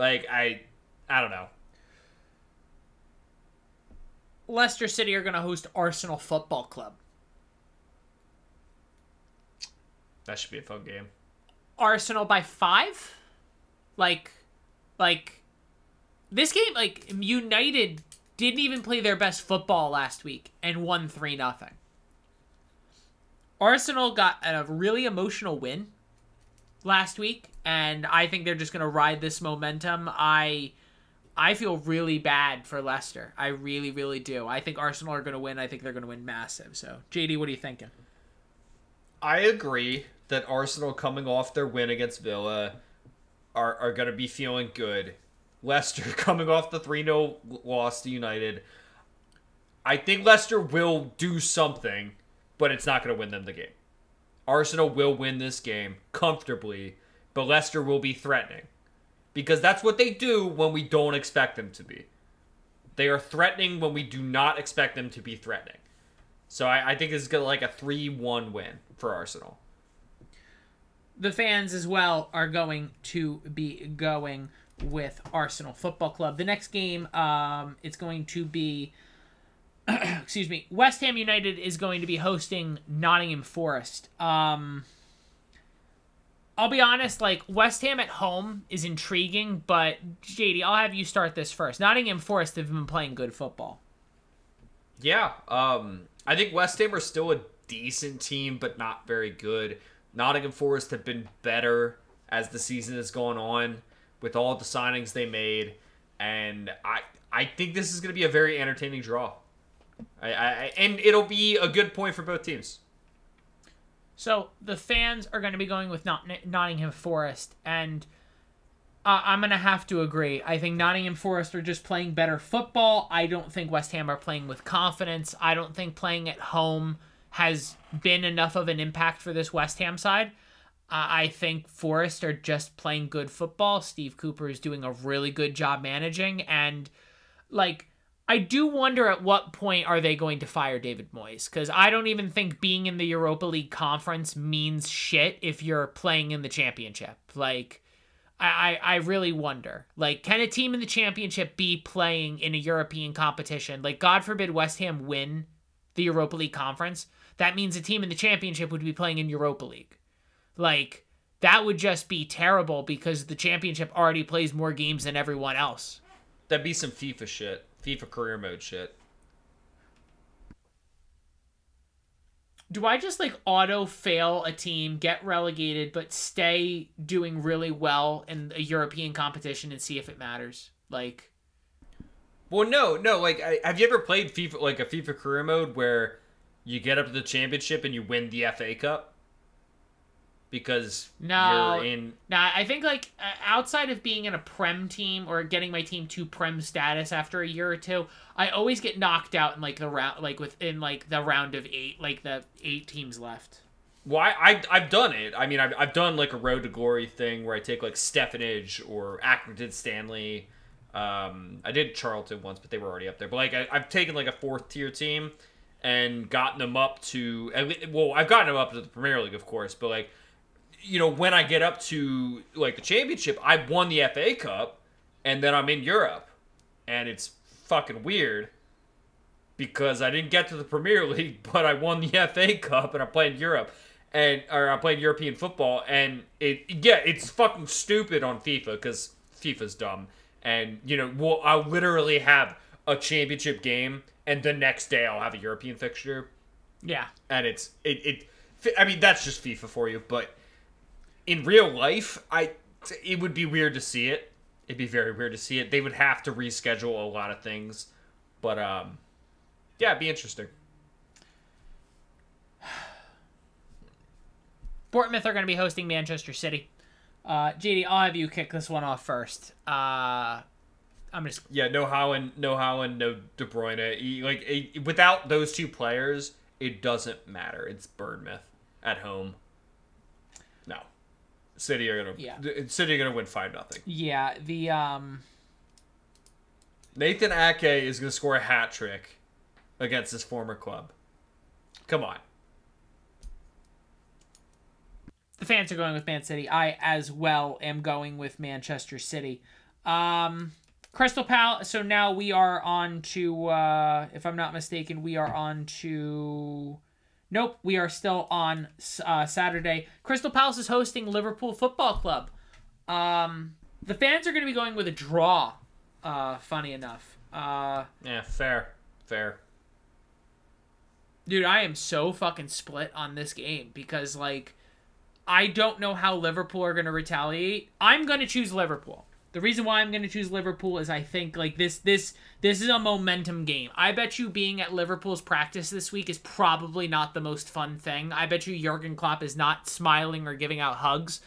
Speaker 3: Like I I don't know.
Speaker 2: leicester city are going to host arsenal football club
Speaker 3: That should be a fun game.
Speaker 2: arsenal by five like like this game like united didn't even play their best football last week and won 3 nothing arsenal got a really emotional win last week and i think they're just going to ride this momentum i i feel really bad for leicester i really really do i think arsenal are going to win i think they're going to win massive so jd what are you thinking
Speaker 3: I agree that Arsenal coming off their win against Villa are, are going to be feeling good. Leicester coming off the 3 0 loss to United. I think Leicester will do something, but it's not going to win them the game. Arsenal will win this game comfortably, but Leicester will be threatening. Because that's what they do when we don't expect them to be. They are threatening when we do not expect them to be threatening. So I, I think is gonna like a three-one win for Arsenal.
Speaker 2: the fans as well are going to be going with Arsenal Football Club. The next game, um, it's going to be excuse me, West Ham United is going to be hosting Nottingham Forest. Um, I'll be honest, like West Ham at home is intriguing, but JD, I'll have you start this first. Nottingham Forest have been playing good football.
Speaker 3: Yeah, um, I think West Ham are still a decent team, but not very good. Nottingham Forest have been better as the season has gone on with all the signings they made, and I I think this is going to be a very entertaining draw. I, I and it'll be a good point for both teams.
Speaker 2: So the fans are going to be going with Not- Nottingham Forest, and uh, I'm going to have to agree. I think Nottingham Forest are just playing better football. I don't think West Ham are playing with confidence. I don't think playing at home has been enough of an impact for this West Ham side. Uh, I think Forest are just playing good football. Steve Cooper is doing a really good job managing, and like I do wonder at what point are they going to fire David Moyes? Because I don't even think being in the Europa League conference means shit if you're playing in the championship. Like, I, I, I really wonder. Like, can a team in the championship be playing in a European competition? Like, God forbid West Ham win the Europa League conference. That means a team in the championship would be playing in Europa League. Like, that would just be terrible because the championship already plays more games than everyone else.
Speaker 3: That'd be some FIFA shit. FIFA career mode shit.
Speaker 2: Do I just like auto fail a team, get relegated, but stay doing really well in a European competition and see if it matters? Like,
Speaker 3: Well, no, no. Like, I, have you ever played FIFA, like a FIFA career mode where you get up to the championship and you win the FA Cup? Because
Speaker 2: No.
Speaker 3: you're in.
Speaker 2: now I think like uh, outside of being in a prem team or getting my team to prem status after a year or two, I always get knocked out in like the round, like within like the round of eight, like the eight teams left.
Speaker 3: Well, I, I, I've done it. I mean, I've, I've done like a Road to Glory thing where I take like Stevenage or Accrington Stanley. Um, I did Charlton once, but they were already up there. But like, I, I've taken like a fourth tier team and gotten them up to. Well, I've gotten them up to the Premier League, of course, but like, you know, when I get up to like the championship, I've won the FA Cup, and then I'm in Europe, and it's fucking weird because I didn't get to the Premier League, but I won the FA Cup and I played Europe and or I played European football. And it yeah, it's fucking stupid on FIFA because FIFA's dumb. And you know we'll, I'll literally have a championship game and the next day I'll have a European fixture.
Speaker 2: Yeah,
Speaker 3: and it's it it I mean that's just FIFA for you, but in real life, I it would be weird to see it. It'd be very weird to see it. They would have to reschedule a lot of things, but um, yeah, it'd be interesting.
Speaker 2: Bournemouth are going to be hosting Manchester City. Uh, JD, I'll have you kick this one off first. Uh, I'm just
Speaker 3: Yeah, no Haaland, no Haaland, no De Bruyne. He- Like it, without those two players, it doesn't matter. It's Bournemouth at home. City are gonna
Speaker 2: Yeah.
Speaker 3: City are gonna win five nothing.
Speaker 2: yeah the um
Speaker 3: Nathan Ake is going to score a hat trick against his former club. Come on.
Speaker 2: the fans are going with Man City. I as well am going with Manchester City. Um, Crystal Palace. So now we are on to, uh, if I'm not mistaken, we are on to. Nope, we are still on uh, Saturday. Crystal Palace is hosting Liverpool Football Club. Um, the fans are going to be going with a draw. Uh, funny enough. Uh,
Speaker 3: Yeah, fair. Fair.
Speaker 2: Dude, I am so fucking split on this game because like I don't know how Liverpool are going to retaliate. I'm going to choose Liverpool. The reason why I'm going to choose Liverpool is I think like this this this is a momentum game. I bet you being at Liverpool's practice this week is probably not the most fun thing. I bet you Jurgen Klopp is not smiling or giving out hugs.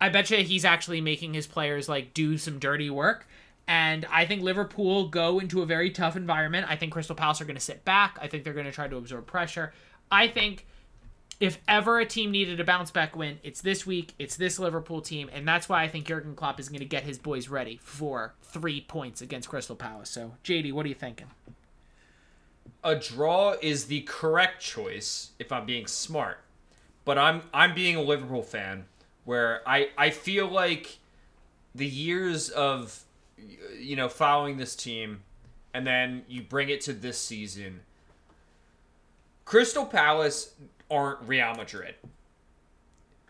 Speaker 2: I bet you he's actually making his players like do some dirty work. And I think Liverpool go into a very tough environment. I think Crystal Palace are going to sit back. I think they're going to try to absorb pressure. I think if ever a team needed a bounce back win, it's this week. It's this Liverpool team, and that's why I think Jurgen Klopp is going to get his boys ready for three points against Crystal Palace. So, JD, what are you thinking?
Speaker 3: A draw is the correct choice if I'm being smart. But I'm I'm being a Liverpool fan where I I feel like the years of you know following this team and then you bring it to this season Crystal Palace aren't Real Madrid.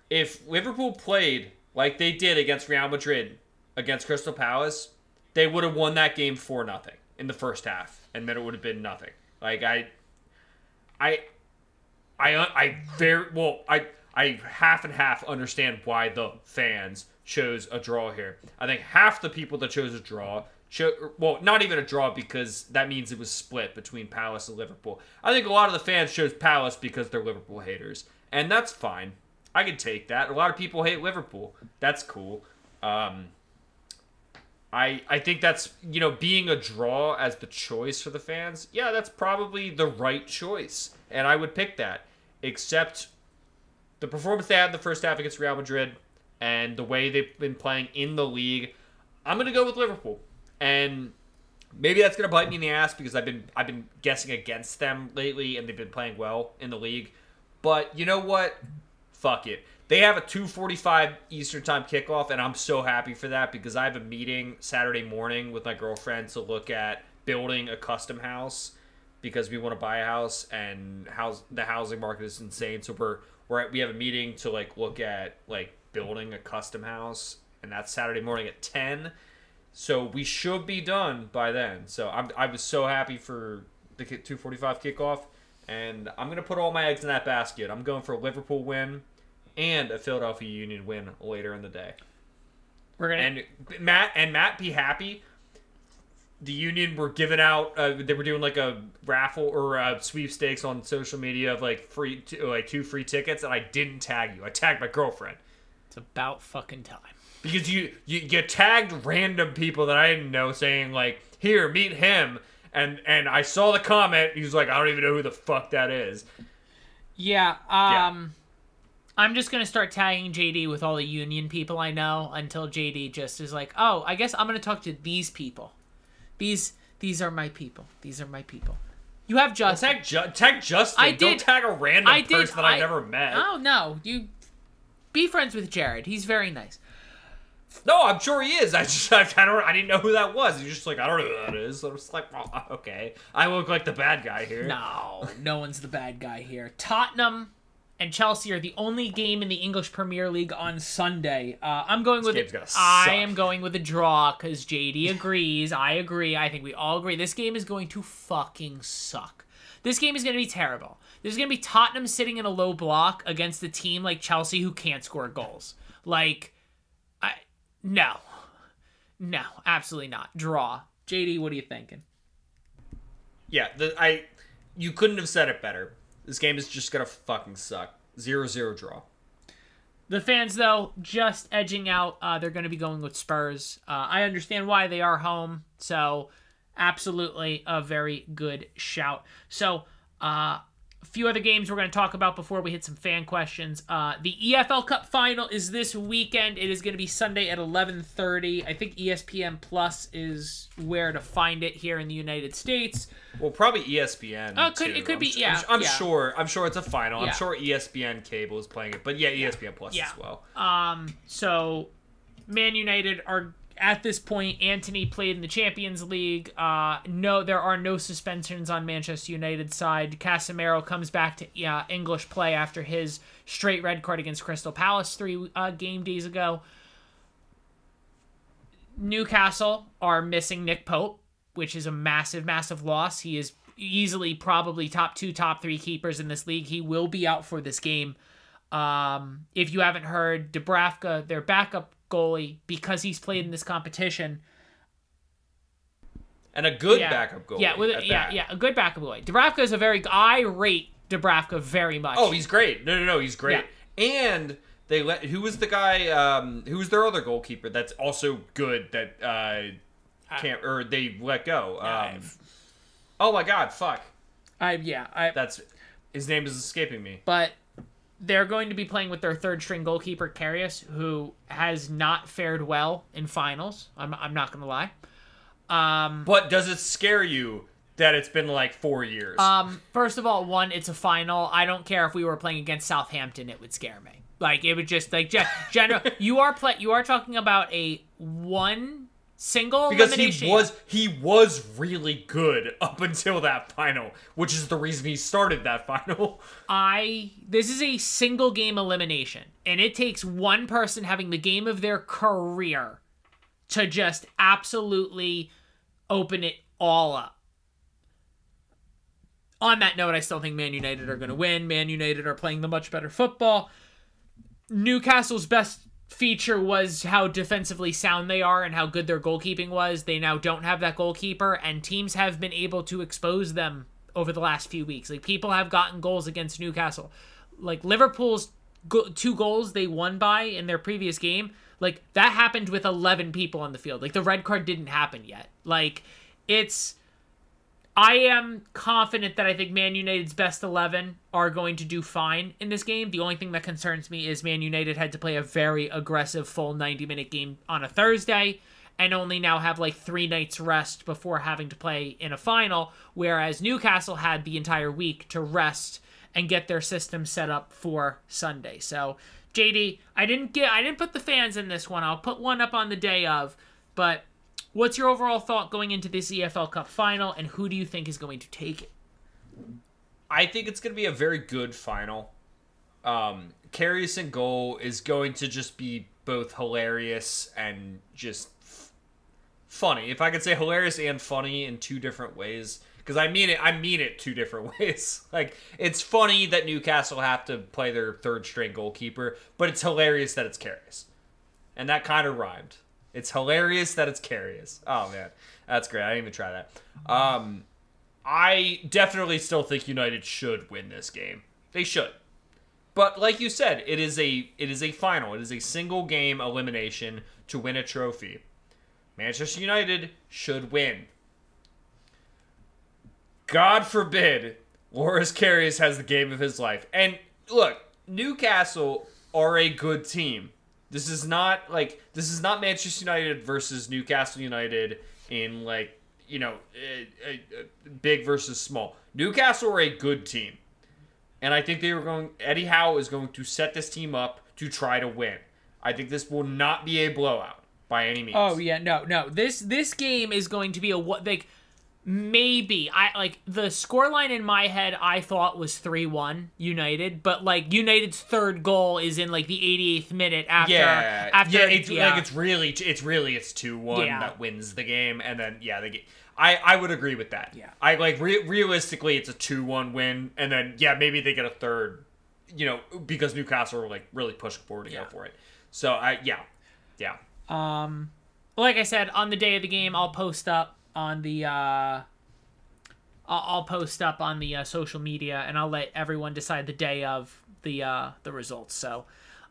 Speaker 3: If Liverpool played like they did against Real Madrid against Crystal Palace, they would have won that game for nothing in the first half, and then it would have been nothing. Like I, I, I, I very well. I I half and half understand why the fans chose a draw here. I think half the people that chose a draw well, not even a draw because that means it was split between Palace and Liverpool. I think a lot of the fans chose Palace because they're Liverpool haters, and that's fine. I can take that. A lot of people hate Liverpool. That's cool. Um, I I think that's you know being a draw as the choice for the fans. Yeah, that's probably the right choice, and I would pick that. Except the performance they had in the first half against Real Madrid and the way they've been playing in the league, I'm gonna go with Liverpool, and maybe that's gonna bite me in the ass because I've been I've been guessing against them lately, and they've been playing well in the league. But you know what? Fuck it. They have a 2:45 Eastern Time kickoff, and I'm so happy for that because I have a meeting Saturday morning with my girlfriend to look at building a custom house because we want to buy a house and house the housing market is insane. So we're we're at, we have a meeting to like look at like building a custom house, and that's Saturday morning at 10. So we should be done by then. So I'm I was so happy for the 2:45 kickoff, and I'm gonna put all my eggs in that basket. I'm going for a Liverpool win and a Philadelphia Union win later in the day.
Speaker 2: We're gonna
Speaker 3: And Matt and Matt be happy. The Union were giving out. Uh, they were doing like a raffle or a sweepstakes on social media of like free, t- like two free tickets, and I didn't tag you. I tagged my girlfriend
Speaker 2: it's about fucking time.
Speaker 3: Because you you, you tagged random people that I didn't know, saying like, "Here, meet him," and and I saw the comment. He was like, "I don't even know who the fuck that is."
Speaker 2: Yeah, um I'm just gonna start tagging JD with all the union people I know until JD just is like, oh, I guess I'm gonna talk to these people. These these are my people. These are my people. You have Justin.
Speaker 3: Tag Ju- tag Justin.
Speaker 2: I
Speaker 3: Don't
Speaker 2: did-
Speaker 3: tag a random
Speaker 2: I did-
Speaker 3: person that I,
Speaker 2: I-
Speaker 3: never met.
Speaker 2: Oh no, you be friends with Jared. He's very nice.
Speaker 3: No, I'm sure he is. I just I, don't I didn't know who that was. He's just like I don't know who that is. I was like, oh, okay, I look like the bad guy here.
Speaker 2: No, no one's the bad guy here. Tottenham and Chelsea are the only game in the English Premier League on Sunday. Uh, I'm going with
Speaker 3: game's
Speaker 2: I am going with a draw because JD agrees. I agree. I think we all agree. This game is going to fucking suck. This game is going to be terrible. There's going to be Tottenham sitting in a low block against a team like Chelsea who can't score goals. Like, I no, no, absolutely not. Draw. JD, what are you thinking?
Speaker 3: Yeah, the, I you couldn't have said it better. This game is just gonna fucking suck. Zero zero draw.
Speaker 2: The fans, though, just edging out. Uh, they're going to be going with Spurs. Uh, I understand why they are home, so absolutely a very good shout. So, uh, a few other games we're going to talk about before we hit some fan questions. Uh, the EFL Cup final is this weekend. It is going to be Sunday at 11:30. I think ESPN Plus is where to find it here in the United States.
Speaker 3: Well, probably ESPN.
Speaker 2: Oh, it could- it could
Speaker 3: I'm
Speaker 2: be-
Speaker 3: su-
Speaker 2: yeah,
Speaker 3: I'm,
Speaker 2: yeah.
Speaker 3: sure. I'm sure it's a final.
Speaker 2: Yeah.
Speaker 3: I'm sure ESPN cable is playing it, but yeah, ESPN Plus
Speaker 2: Yeah.
Speaker 3: as well.
Speaker 2: Um, so Man United are at this point. Anthony played in the Champions League. Uh, no, there are no suspensions on Manchester United side. Casemiro comes back to uh, English play after his straight red card against Crystal Palace three uh, game days ago. Newcastle are missing Nick Pope, which is a massive, massive loss. He is easily probably top two, top three keepers in this league. He will be out for this game. Um, if you haven't heard, Dubravka, their backup goalie, because he's played in this competition,
Speaker 3: And a good
Speaker 2: yeah,
Speaker 3: backup goalie.
Speaker 2: yeah, with, yeah, yeah, a good backup goalie. Dubravka is a very. I rate Dubravka very much.
Speaker 3: Oh, he's great. No, no, no, he's great. And they let who was the guy? Um, who was their other goalkeeper? That's also good. That uh, can't or they let go. Um, oh my god, fuck.
Speaker 2: I yeah, I
Speaker 3: That's his name is escaping me.
Speaker 2: but they're going to be playing with their third string goalkeeper Karius, who has not fared well in finals. I'm I'm not gonna lie. Um,
Speaker 3: But does it scare you that it's been like four years?
Speaker 2: um, first of all, one, it's a final. I don't care if we were playing against Southampton; it would scare me. Like it would just like ge- general. you are play. You are talking about a one Single
Speaker 3: because
Speaker 2: elimination.
Speaker 3: he was he was really good up until that final, which is the reason he started that final.
Speaker 2: I this is a single game elimination, and it takes one person having the game of their career to just absolutely open it all up. On that note, I still think Man United are going to win. Man United are playing the much better football. Newcastle's best feature was how defensively sound they are and how good their goalkeeping was. They now don't have that goalkeeper, and teams have been able to expose them over the last few weeks. Like people have gotten goals against Newcastle. Like Liverpool's go- two goals they won by in their previous game, like that happened with 11 people on the field. Like the red card didn't happen yet. Like it's I am confident that I think Man United's best 11 are going to do fine in this game. The only thing that concerns me is Man United had to play a very aggressive full 90 minute game on a Thursday and only now have like three nights rest before having to play in a final, whereas Newcastle had the entire week to rest and get their system set up for Sunday. So, JD, I didn't get I didn't put the fans in this one. I'll put one up on the day of, but What's your overall thought going into this EFL Cup final, and who do you think is going to take it?
Speaker 3: I think it's going to be a very good final. Um, Karius in goal is going to just be both hilarious and just f- funny. If I could say hilarious and funny in two different ways, because I mean it, I mean it two different ways. like it's funny that Newcastle have to play their third string goalkeeper, but it's hilarious that it's Karius, and that kind of rhymed. It's hilarious that it's Karius. Oh man, that's great. I didn't even try that. Um, I definitely still think United should win this game. They should. But like you said, it is a it is a final. It is a single game elimination to win a trophy. Manchester United should win. God forbid Loris Karius has the game of his life. And look, Newcastle are a good team. This is not like this is not Manchester United versus Newcastle United in like you know big versus small. Newcastle are a good team, and I think they were going. Eddie Howe is going to set this team up to try to win. I think this will not be a blowout by any means.
Speaker 2: Oh yeah, no, no. This this game is going to be a what like maybe I like the scoreline in my head I thought was 3-1 United, but like United's third goal is in like the 88th minute after
Speaker 3: yeah,
Speaker 2: after
Speaker 3: yeah, it's
Speaker 2: yeah.
Speaker 3: like it's really it's really it's two one
Speaker 2: Yeah.
Speaker 3: that wins the game, and then yeah, they get. I I would agree with that.
Speaker 2: Yeah.
Speaker 3: I like re- realistically, it's a two one win, and then yeah, maybe they get a third, you know, because Newcastle were like really pushing forward to
Speaker 2: Yeah.
Speaker 3: go for it. So I yeah, yeah.
Speaker 2: Um, like I said, on the day of the game, I'll post up on the. Uh, I'll, I'll post up on the uh, social media, and I'll let everyone decide the day of the uh, the results. So,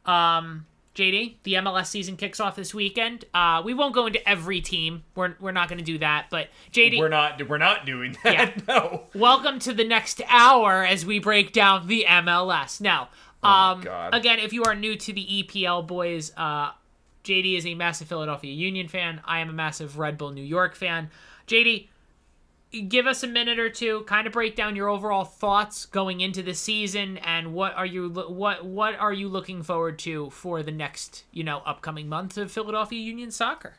Speaker 2: um, JD, the MLS season kicks off this weekend. Uh, we won't go into every team. We're we're not going to do that. But JD,
Speaker 3: We're not we're not doing that.
Speaker 2: Yeah.
Speaker 3: No.
Speaker 2: welcome to the next hour as we break down the MLS. Now, um,
Speaker 3: God.
Speaker 2: again, if you are new to the EPL boys, uh, JD is a massive Philadelphia Union fan. I am a massive Red Bull New York fan. JD, give us a minute or two, kind of break down your overall thoughts going into the season, and what are you what what are you looking forward to for the next you know upcoming month of Philadelphia Union soccer?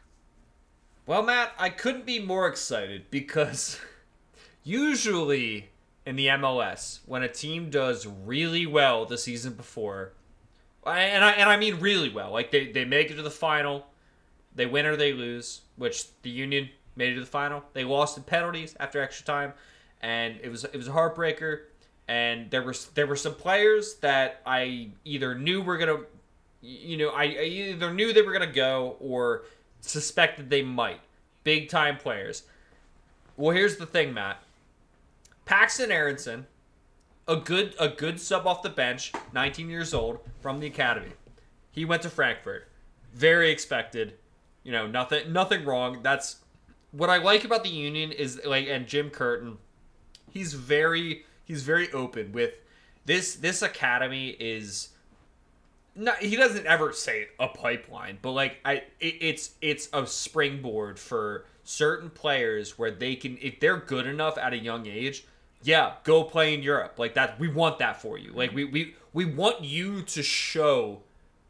Speaker 3: Well, Matt, I couldn't be more excited because usually in the MLS, when a team does really well the season before, and I and I mean really well, like they, they make it to the final, they win or they lose, which the Union made it to the final. They lost in penalties after extra time, and it was it was a heartbreaker. And there were there were some players that I either knew were gonna, you know, I, I either knew they were gonna go or suspected they might. Big time players. Well, here's the thing, Matt. Paxten Aaronson, a good a good sub off the bench, 19 years old from the academy. He went to Frankfurt. Very expected. You know, nothing nothing wrong. That's what I like about the Union is like and Jim Curtin, he's very he's very open with this this academy is not he doesn't ever say a pipeline, but like I it, it's it's a springboard for certain players where they can if they're good enough at a young age, yeah, go play in Europe. Like that we want that for you. Like we we we want you to show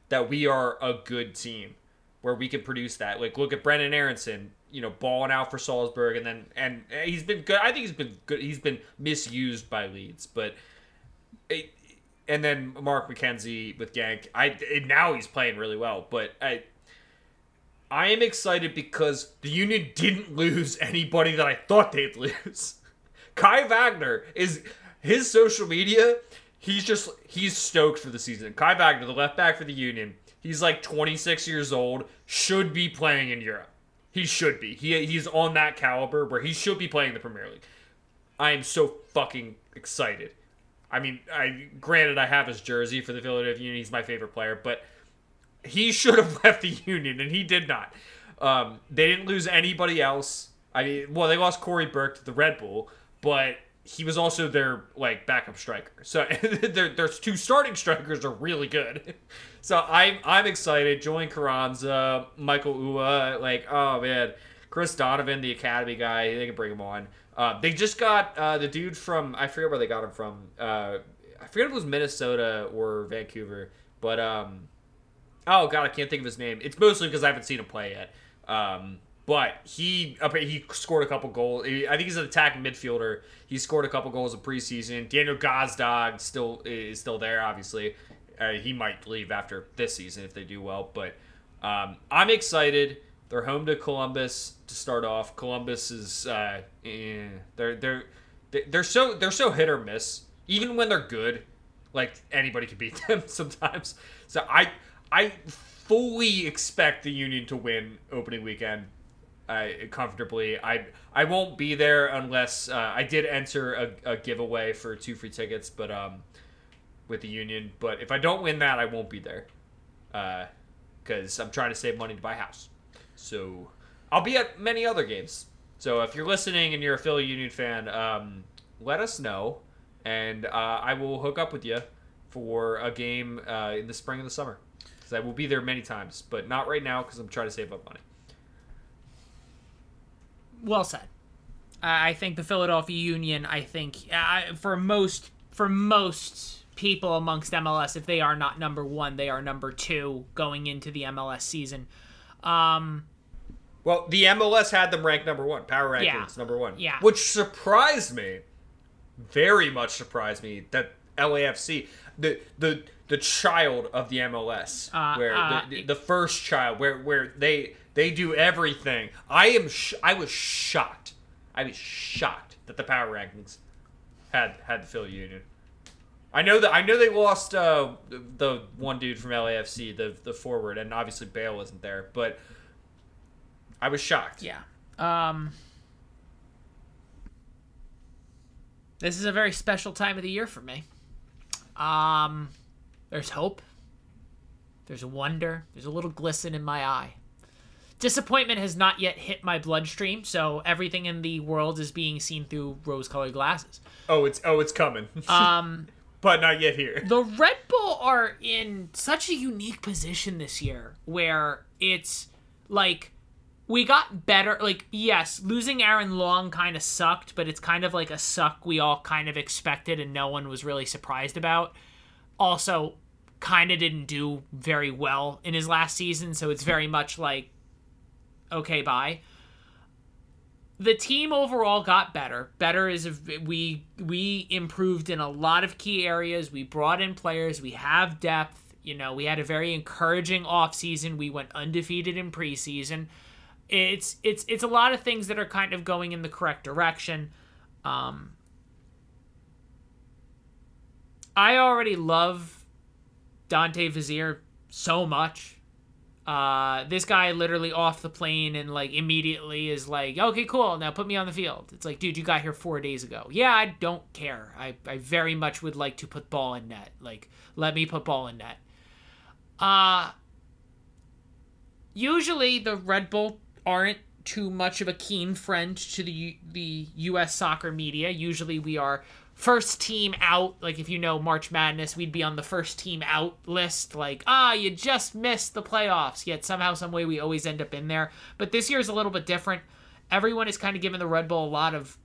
Speaker 3: that we are a good team. Where we can produce that. Like look at Brenden Aaronson, you know, balling out for Salzburg, and then and he's been good. I think he's been good. He's been misused by Leeds, but. It, and then Mark McKenzie with Genk. I now he's playing really well, but I I am excited because the Union didn't lose anybody that I thought they'd lose. Kai Wagner is his social media. He's just he's stoked for the season. Kai Wagner, the left back for the Union, he's like 26 years old, should be playing in Europe. He should be. He he's on that caliber where he should be playing the Premier League. I am so fucking excited. I mean, I granted I have his jersey for the Philadelphia Union. He's my favorite player, but he should have left the Union, and he did not. Um, they didn't lose anybody else. I mean, well, they lost Cory Burke to the Red Bull, but he was also their like backup striker. So their their two starting strikers are really good. So I'm I'm excited. Join Carranza, Michael Uhre, like oh man, Chris Donovan, the academy guy, they can bring him on. Uh, they just got uh, the dude from I forget where they got him from. Uh, I forget if it was Minnesota or Vancouver, but um, oh god, I can't think of his name. It's mostly because I haven't seen him play yet. Um, but he he scored a couple goals. I think he's an attacking midfielder. He scored a couple goals in preseason. Daniel Gazdag still is still there. Obviously, uh, he might leave after this season if they do well. But um, I'm excited. They're home to Columbus to start off. Columbus is uh, eh, they're they're they're so they're so hit or miss. Even when they're good, like anybody can beat them sometimes. So I I fully expect the Union to win opening weekend uh, comfortably. I I won't be there unless uh, I did enter a, a, giveaway for two free tickets, but um, with the Union. But if I don't win that, I won't be there, because uh, I'm trying to save money to buy a house. So I'll be at many other games. So if you're listening and you're a Philly Union fan, um, let us know, and uh, I will hook up with you for a game uh, in the spring and the summer. Because I will be there many times, but not right now because I'm trying to save up money
Speaker 2: well said. I think the Philadelphia Union. I think for most for most people amongst MLS, if they are not number one, they are number two going into the MLS season. Um,
Speaker 3: well, the MLS had them ranked number one. Power rankings yeah, number one.
Speaker 2: Yeah,
Speaker 3: which surprised me. Very much surprised me that LAFC, the the the child of the MLS,
Speaker 2: uh,
Speaker 3: where
Speaker 2: uh,
Speaker 3: the, the first child, where where they they do everything. I am. Sh- I was shocked. I was shocked that the power rankings had had the Philly Union. I know that I know they lost uh, the one dude from LAFC, the the forward, and obviously Bale wasn't there, but I was shocked.
Speaker 2: Yeah. Um. This is a very special time of the year for me. Um, there's hope. There's wonder. There's a little glisten in my eye disappointment has not yet hit my bloodstream, so everything in the world is being seen through rose-colored glasses.
Speaker 3: Oh, it's oh, it's coming.
Speaker 2: Um,
Speaker 3: but not yet here.
Speaker 2: The Red Bull are in such a unique position this year, where it's like we got better. Like, yes, losing Aaron Long kind of sucked, but it's kind of like a suck we all kind of expected and no one was really surprised about. Also, kind of didn't do very well in his last season, so it's very much like okay, bye. The team overall got better. Better is we we improved in a lot of key areas. We brought in players. We have depth. You know, we had a very encouraging offseason. We went undefeated in preseason. It's it's it's a lot of things that are kind of going in the correct direction. Um, I already love Dante Vanzeir so much. Uh, this guy literally off the plane and like immediately is like, okay, cool, now put me on the field. It's like, dude, you got here four days ago. Yeah, I don't care. I, I very much would like to put ball in net. Like, let me put ball in net. Uh, usually the Red Bull aren't too much of a keen friend to the the U.S. soccer media. Usually we are first team out. Like if you know March Madness, we'd be on the first team out list. Like ah, you just missed the playoffs. Yet somehow, some way, we always end up in there. But this year is a little bit different. Everyone is kind of giving the Red Bull a lot of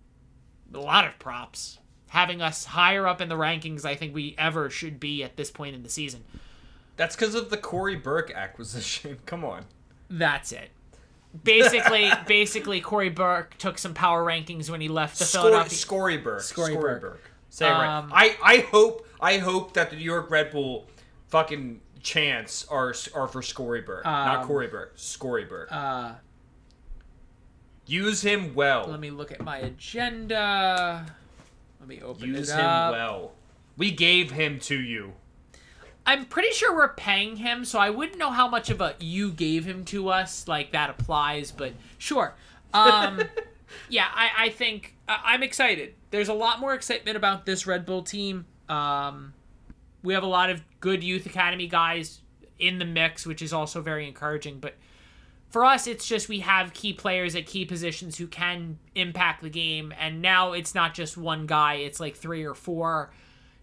Speaker 2: a lot of props, having us higher up in the rankings. I think we ever should be at this point in the season.
Speaker 3: That's because of the Cory Burke acquisition. Come on.
Speaker 2: That's it. Basically, basically, Cory Burke took some power rankings when he left the
Speaker 3: Scor-
Speaker 2: Philadelphia.
Speaker 3: Scoryberg.
Speaker 2: Scoryberg.
Speaker 3: Burke. Say it right.
Speaker 2: Um,
Speaker 3: I, I hope I hope that the New York Red Bull fucking chants are are for Scoryberg, not
Speaker 2: Um,
Speaker 3: Coreyberg. Scoryberg.
Speaker 2: Uh,
Speaker 3: Use him well.
Speaker 2: let me look at my agenda. Let me open
Speaker 3: Use
Speaker 2: it up.
Speaker 3: Use him well. We gave him to you.
Speaker 2: I'm pretty sure we're paying him, so I wouldn't know how much of a you gave him to us like that applies, but sure. Um, yeah, I, I think I I'm excited. There's a lot more excitement about this Red Bull team. Um, we have a lot of good youth academy guys in the mix, which is also very encouraging. But for us, it's just we have key players at key positions who can impact the game, and now it's not just one guy; it's like three or four.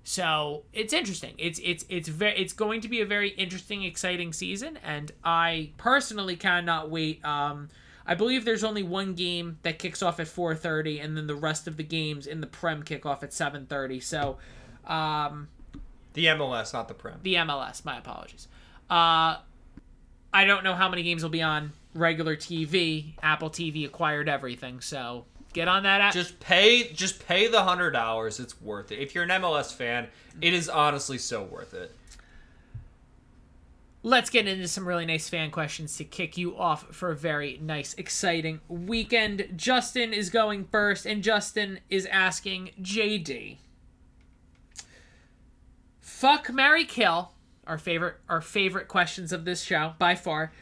Speaker 2: So it's interesting. It's it's it's very it's going to be a very interesting, exciting season, and I personally cannot wait. Um, I believe there's only one game that kicks off at 4:30, and then the rest of the games in the Prem kick off at 7:30. So, um,
Speaker 3: The MLS, not the Prem.
Speaker 2: the MLS. My apologies. Uh, I don't know how many games will be on regular TV. Apple TV acquired everything, so get on that app.
Speaker 3: Just pay just pay the hundred dollars. It's worth it. If you're an MLS fan, it is honestly so worth it.
Speaker 2: Let's get into some really nice fan questions to kick you off for a very nice, exciting weekend. Justin is going first, and Justin is asking JD. Fuck Mary Kill, our favorite our favorite questions of this show by far.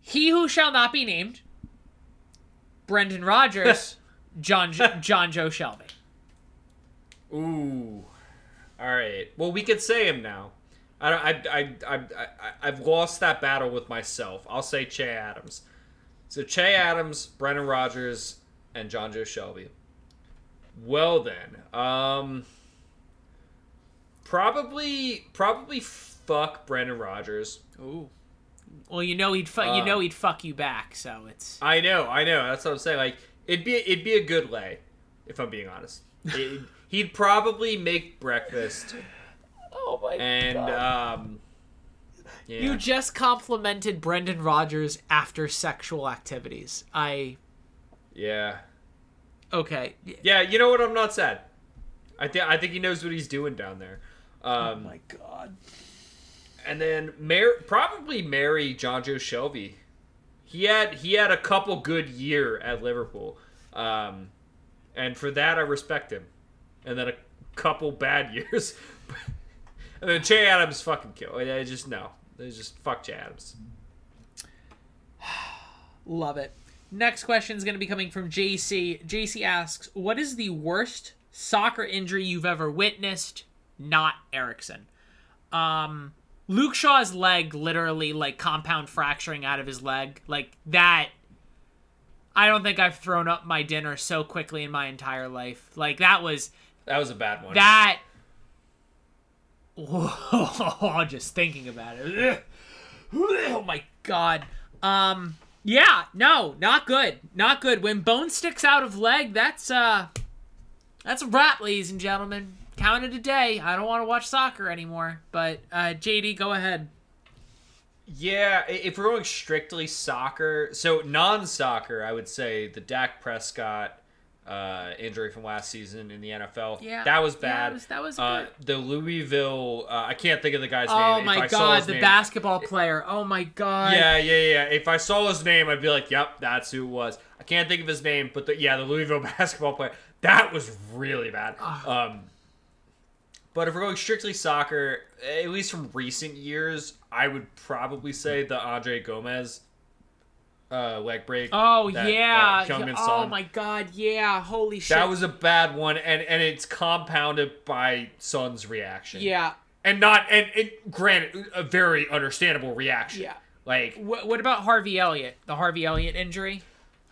Speaker 2: He who shall not be named. Brendan Rodgers, John Jonjo Shelvey.
Speaker 3: Ooh. All right. Well, we could say him now. I don't. I. I. I. I I've lost that battle with myself. I'll say Che Adams. So Che Adams, Brendan Rodgers, and Jonjo Shelvey. Well then, um, probably probably fuck Brendan Rodgers.
Speaker 2: Ooh. Well, you know he'd fu- you
Speaker 3: Uh,
Speaker 2: know he'd fuck you back, so it's
Speaker 3: I know, I know. That's what I'm saying. Like it'd be it'd be a good lay, if I'm being honest. It- he'd probably make breakfast
Speaker 2: Oh my god.
Speaker 3: and um. Yeah.
Speaker 2: You just complimented Brendan Rodgers after sexual activities. I
Speaker 3: yeah.
Speaker 2: okay.
Speaker 3: Yeah, you know what? I'm not sad. I think I think he knows what he's doing down there.
Speaker 2: Oh
Speaker 3: Um,
Speaker 2: god.
Speaker 3: And then mar- probably marry Jonjo Shelvey. He had he had a couple good year at Liverpool, um, and for that I respect him. And then a couple bad years, and then Che Adams fucking kill. I just no, they just fuck Che Adams.
Speaker 2: Love it. Next question is going to be coming from JC. JC asks, "What is the worst soccer injury you've ever witnessed?" Not Eriksen. Um, Luke Shaw's leg literally like compound fracturing out of his leg like that. I don't think I've thrown up my dinner so quickly in my entire life. Like that was
Speaker 3: That was a bad one.
Speaker 2: that. Whoa, just thinking about it. Oh my god. Um. Yeah. No. Not good. Not good. When bone sticks out of leg, that's uh, that's a wrap, ladies and gentlemen. Count it a day. I don't want to watch soccer anymore. But uh, JD, go ahead.
Speaker 3: Yeah, if we're going strictly soccer, so non-soccer, I would say the Dak Prescott uh, injury from last season in the NFL.
Speaker 2: Yeah,
Speaker 3: that was
Speaker 2: yeah,
Speaker 3: bad.
Speaker 2: that was- that was
Speaker 3: uh, the Louisville. Uh, I can't think of the guy's
Speaker 2: Oh
Speaker 3: name. Oh
Speaker 2: my
Speaker 3: I saw
Speaker 2: god, the
Speaker 3: name-
Speaker 2: basketball player. Oh my god.
Speaker 3: Yeah, yeah, yeah. If I saw his name, I'd be like, "Yep, that's who it was." I can't think of his name, but the, yeah, the Louisville basketball player. That was really bad. Um, but if we're going strictly soccer, at least from recent years, I would probably say the Andre Gomes uh, leg break.
Speaker 2: Oh
Speaker 3: that,
Speaker 2: yeah.
Speaker 3: uh,
Speaker 2: oh my god. Yeah. Holy shit.
Speaker 3: That was a bad one, and and it's compounded by Son's reaction.
Speaker 2: Yeah.
Speaker 3: and not and, and granted, a very understandable reaction.
Speaker 2: Yeah.
Speaker 3: like
Speaker 2: What, what about Harvey Elliott? The Harvey Elliott injury?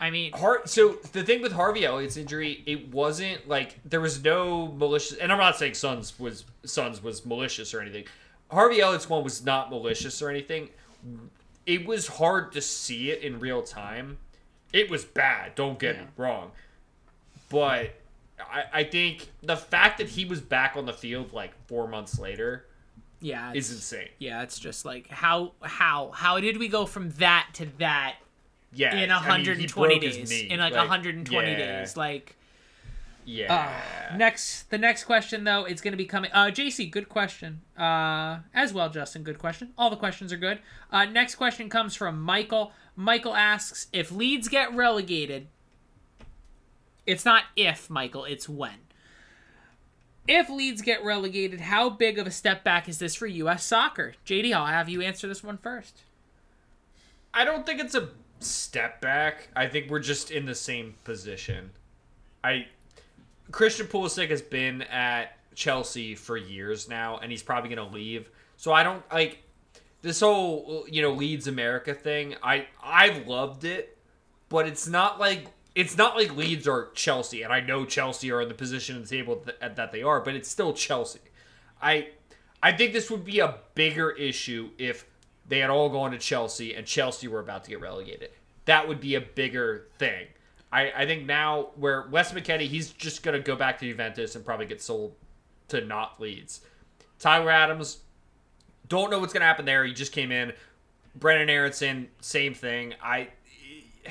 Speaker 2: I mean,
Speaker 3: Har- so the thing with Harvey Elliott's injury, it wasn't like there was no malicious, and I'm not saying Sons was Sons was malicious or anything. Harvey Elliott's one was not malicious or anything. It was hard to see it in real time. It was bad. Don't get me wrong, but I, I think the fact that he was back on the field like four months later
Speaker 2: Yeah,
Speaker 3: is insane.
Speaker 2: Yeah, it's just like how how how did we go from that to that
Speaker 3: Yeah,
Speaker 2: in
Speaker 3: I mean,
Speaker 2: 120 days? In like, 120
Speaker 3: yeah,
Speaker 2: days, like.
Speaker 3: Yeah.
Speaker 2: Uh, next, the next question though, it's going to be coming. Uh, JC, good question. Uh, as well, Justin, good question. All the questions are good. Uh, next question comes from Michael. Michael asks if Leeds get relegated. It's not if, Michael. It's when. If Leeds get relegated, how big of a step back is this for U.S. soccer? JD, I'll have you answer this one first.
Speaker 3: I don't think it's a step back. I think we're just in the same position. I Christian Pulisic has been at Chelsea for years now, and he's probably going to leave. So I don't like this whole you know Leeds America thing. I I've loved it, but it's not like it's not like Leeds or Chelsea, and I know Chelsea are in the position of the table that, that they are, but it's still Chelsea. I I think this would be a bigger issue if they had all gone to Chelsea and Chelsea were about to get relegated. That would be a bigger thing. I, I think now where Wes McKennie, he's just gonna go back to Juventus and probably get sold to not Leeds. Tyler Adams, don't know what's gonna happen there. He just came in. Brenden Aaronson, same thing. I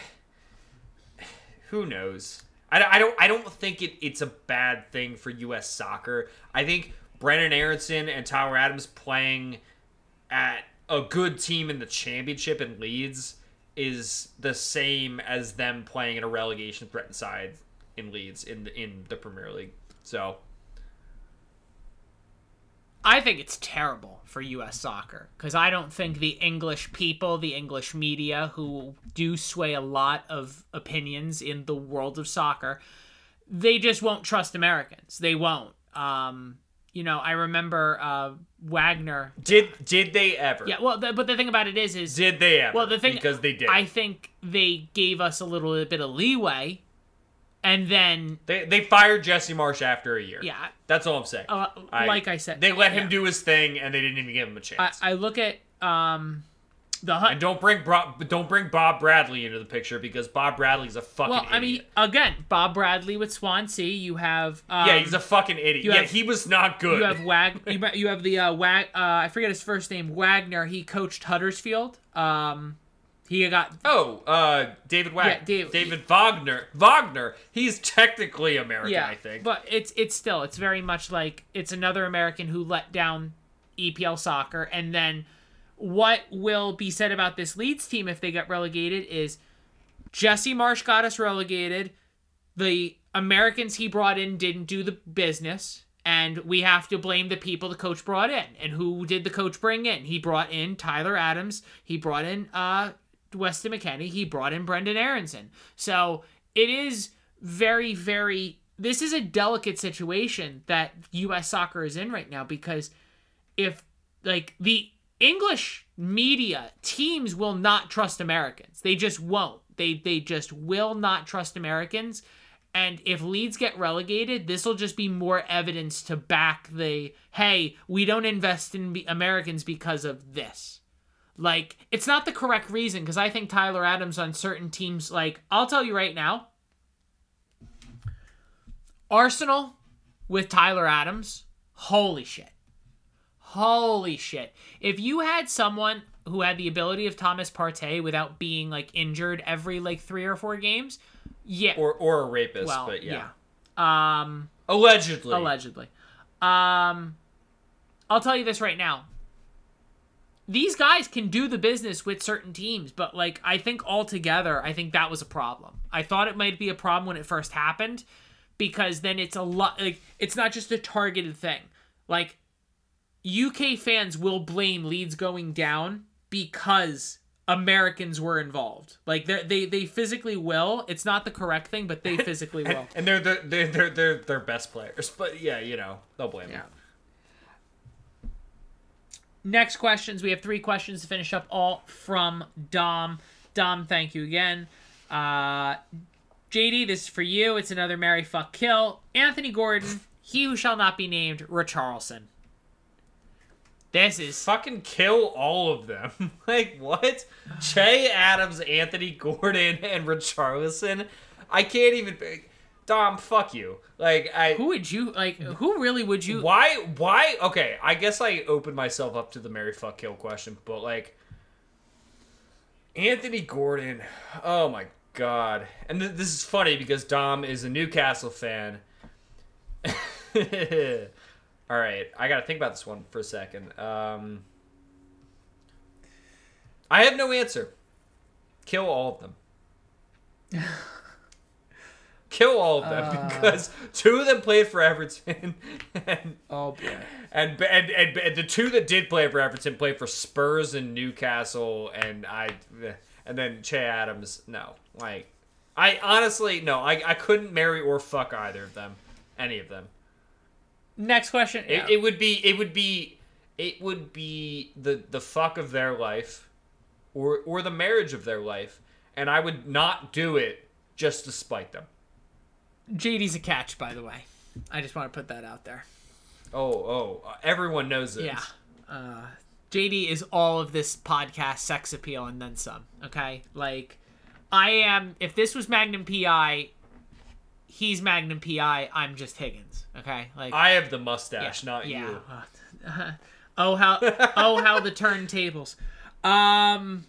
Speaker 3: who knows? I, I don't I don't think it, it's a bad thing for U.S. soccer. I think Brenden Aaronson and Tyler Adams playing at a good team in the championship in Leeds is the same as them playing in a relegation threatened side in Leeds in the, in the Premier League. So
Speaker 2: I think it's terrible for U.S. soccer because I don't think the English people, the English media, who do sway a lot of opinions in the world of soccer, they just won't trust Americans. They won't. Um, you know, I remember uh, Wagner.
Speaker 3: did did they ever?
Speaker 2: Yeah, well, the, but the thing about it is, is
Speaker 3: Did they ever?
Speaker 2: well, the thing
Speaker 3: because they did.
Speaker 2: I think they gave us a little bit of leeway, and then
Speaker 3: they they fired Jesse Marsch after a year.
Speaker 2: yeah,
Speaker 3: That's all I'm saying.
Speaker 2: uh, like I said,
Speaker 3: they let him
Speaker 2: yeah.
Speaker 3: do his thing and they didn't even give him a chance.
Speaker 2: I look at um, the Hun-
Speaker 3: and don't bring Bro- don't bring Bob Bradley into the picture because Bob Bradley's a fucking
Speaker 2: Well, I mean, again, Bob Bradley with Swansea. You have um,
Speaker 3: yeah, he's a fucking idiot.
Speaker 2: you
Speaker 3: Yeah,
Speaker 2: have-
Speaker 3: he was not good.
Speaker 2: you have Wag. You, you have the uh, Wag. Uh, I forget his first name. Wagner. He coached Huddersfield. Um, he got
Speaker 3: Oh, uh, David Wagner.
Speaker 2: Yeah, Dave-
Speaker 3: David Wagner. Wagner. He's technically American,
Speaker 2: yeah,
Speaker 3: I think.
Speaker 2: but it's it's still it's very much like it's another American who let down EPL soccer, and then what will be said about this Leeds team if they get relegated is Jesse Marsch got us relegated. The Americans he brought in didn't do the business, and we have to blame the people the coach brought in. And who did the coach bring in? He brought in Tyler Adams. He brought in uh, Weston McKennie. He brought in Brenden Aaronson. So it is very, very. This is a delicate situation that U.S. soccer is in right now because if like the English media teams will not trust Americans. They just won't. They they just will not trust Americans. And if Leeds get relegated, this will just be more evidence to back the hey, we don't invest in Americans because of this. Like it's not the correct reason because I think Tyler Adams on certain teams like I'll tell you right now Arsenal with Tyler Adams, holy shit. Holy shit. If you had someone who had the ability of Thomas Partey without being like injured every like 3 or 4 games, yeah.
Speaker 3: or or a rapist,
Speaker 2: well,
Speaker 3: but yeah.
Speaker 2: yeah. Um
Speaker 3: Allegedly.
Speaker 2: allegedly. Um I'll tell you this right now. These guys can do the business with certain teams, but like I think altogether, I think that was a problem. I thought it might be a problem when it first happened because then it's a lot like it's not just a targeted thing. Like UK fans will blame Leeds going down because Americans were involved. Like they they they physically will. It's not the correct thing, but they physically will.
Speaker 3: And they're the they're, they're they're their best players. But yeah, you know, they'll blame
Speaker 2: Yeah.
Speaker 3: them.
Speaker 2: Next questions. We have three questions to finish up, all from Dom. Dom, thank you again. Uh, JD, this is for you. It's another Mary Fuck Kill. Anthony Gordon, he who shall not be named, Richarlison. This is
Speaker 3: Fucking kill all of them. like what? Che Adams, Anthony Gordon, and Richarlison. I can't even. Dom, fuck you. Like I
Speaker 2: Who would you like? Who really would you?
Speaker 3: why why okay, I guess I opened myself up to the Mary fuck kill question, but like Anthony Gordon, oh my god. And th- this is funny because Dom is a Newcastle fan. All right, I got to think about this one for a second. Um I have no answer. Kill all of them. Kill all of them because two of them played for Everton, and
Speaker 2: Oh boy.
Speaker 3: and, and and and the two that did play for Everton played for Spurs and Newcastle, and I, and then Che Adams. No, like I honestly no, I I couldn't marry or fuck either of them, any of them.
Speaker 2: Next question.
Speaker 3: It, it would be it would be it would be the the fuck of their life, or or the marriage of their life, and I would not do it just to spite them.
Speaker 2: JD's a catch, by the way. I just want to put that out there.
Speaker 3: Oh oh, everyone knows this.
Speaker 2: Yeah. Uh, JD is all of this podcast sex appeal and then some. Okay, like I am. If this was Magnum PI, he's Magnum PI. I'm just Higgins. Okay, like
Speaker 3: I have the mustache, not
Speaker 2: yeah.
Speaker 3: you.
Speaker 2: oh how oh how the turntables. Um,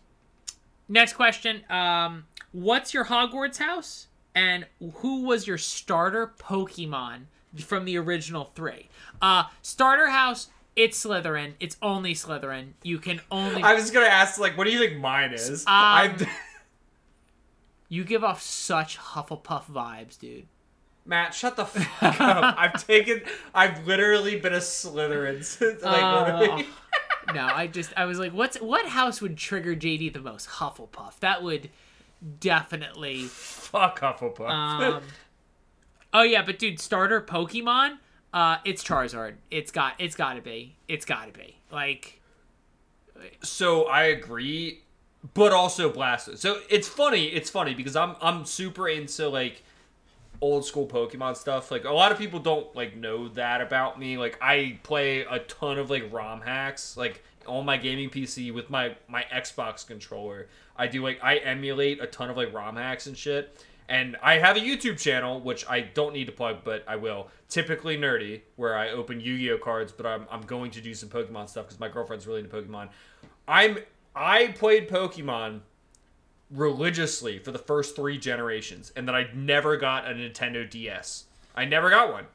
Speaker 2: next question. Um, what's your Hogwarts house? And who was your starter Pokemon from the original three? Uh, starter house. It's Slytherin. It's only Slytherin. You can only
Speaker 3: I was gonna ask, like, what do you think mine is?
Speaker 2: Um,
Speaker 3: I'm
Speaker 2: you give off such Hufflepuff vibes, dude.
Speaker 3: Matt. Shut the fuck up. I've taken. I've literally been a Slytherin since, like,
Speaker 2: Uh, no, I just I was like, what's what house would trigger JD the most? Hufflepuff. That would definitely.
Speaker 3: fuck Hufflepuff.
Speaker 2: Um, oh yeah, but dude, starter Pokemon. Uh, it's Charizard. It's got. It's got to be. It's got to be. Like,
Speaker 3: so I agree, but also Blastoise. So it's funny. It's funny because I'm I'm super into like old school Pokemon stuff. Like a lot of people don't like know that about me. Like I play a ton of like ROM hacks, like on my gaming PC with my my Xbox controller. I do like I emulate a ton of like ROM hacks and shit. And I have a YouTube channel, which I don't need to plug, but I will. Typically nerdy, where I open Yu-Gi-Oh cards, but I'm, I'm going to do some Pokemon stuff because my girlfriend's really into Pokemon. I'm I played Pokemon religiously for the first three generations, and then I never got a Nintendo DS. I never got one,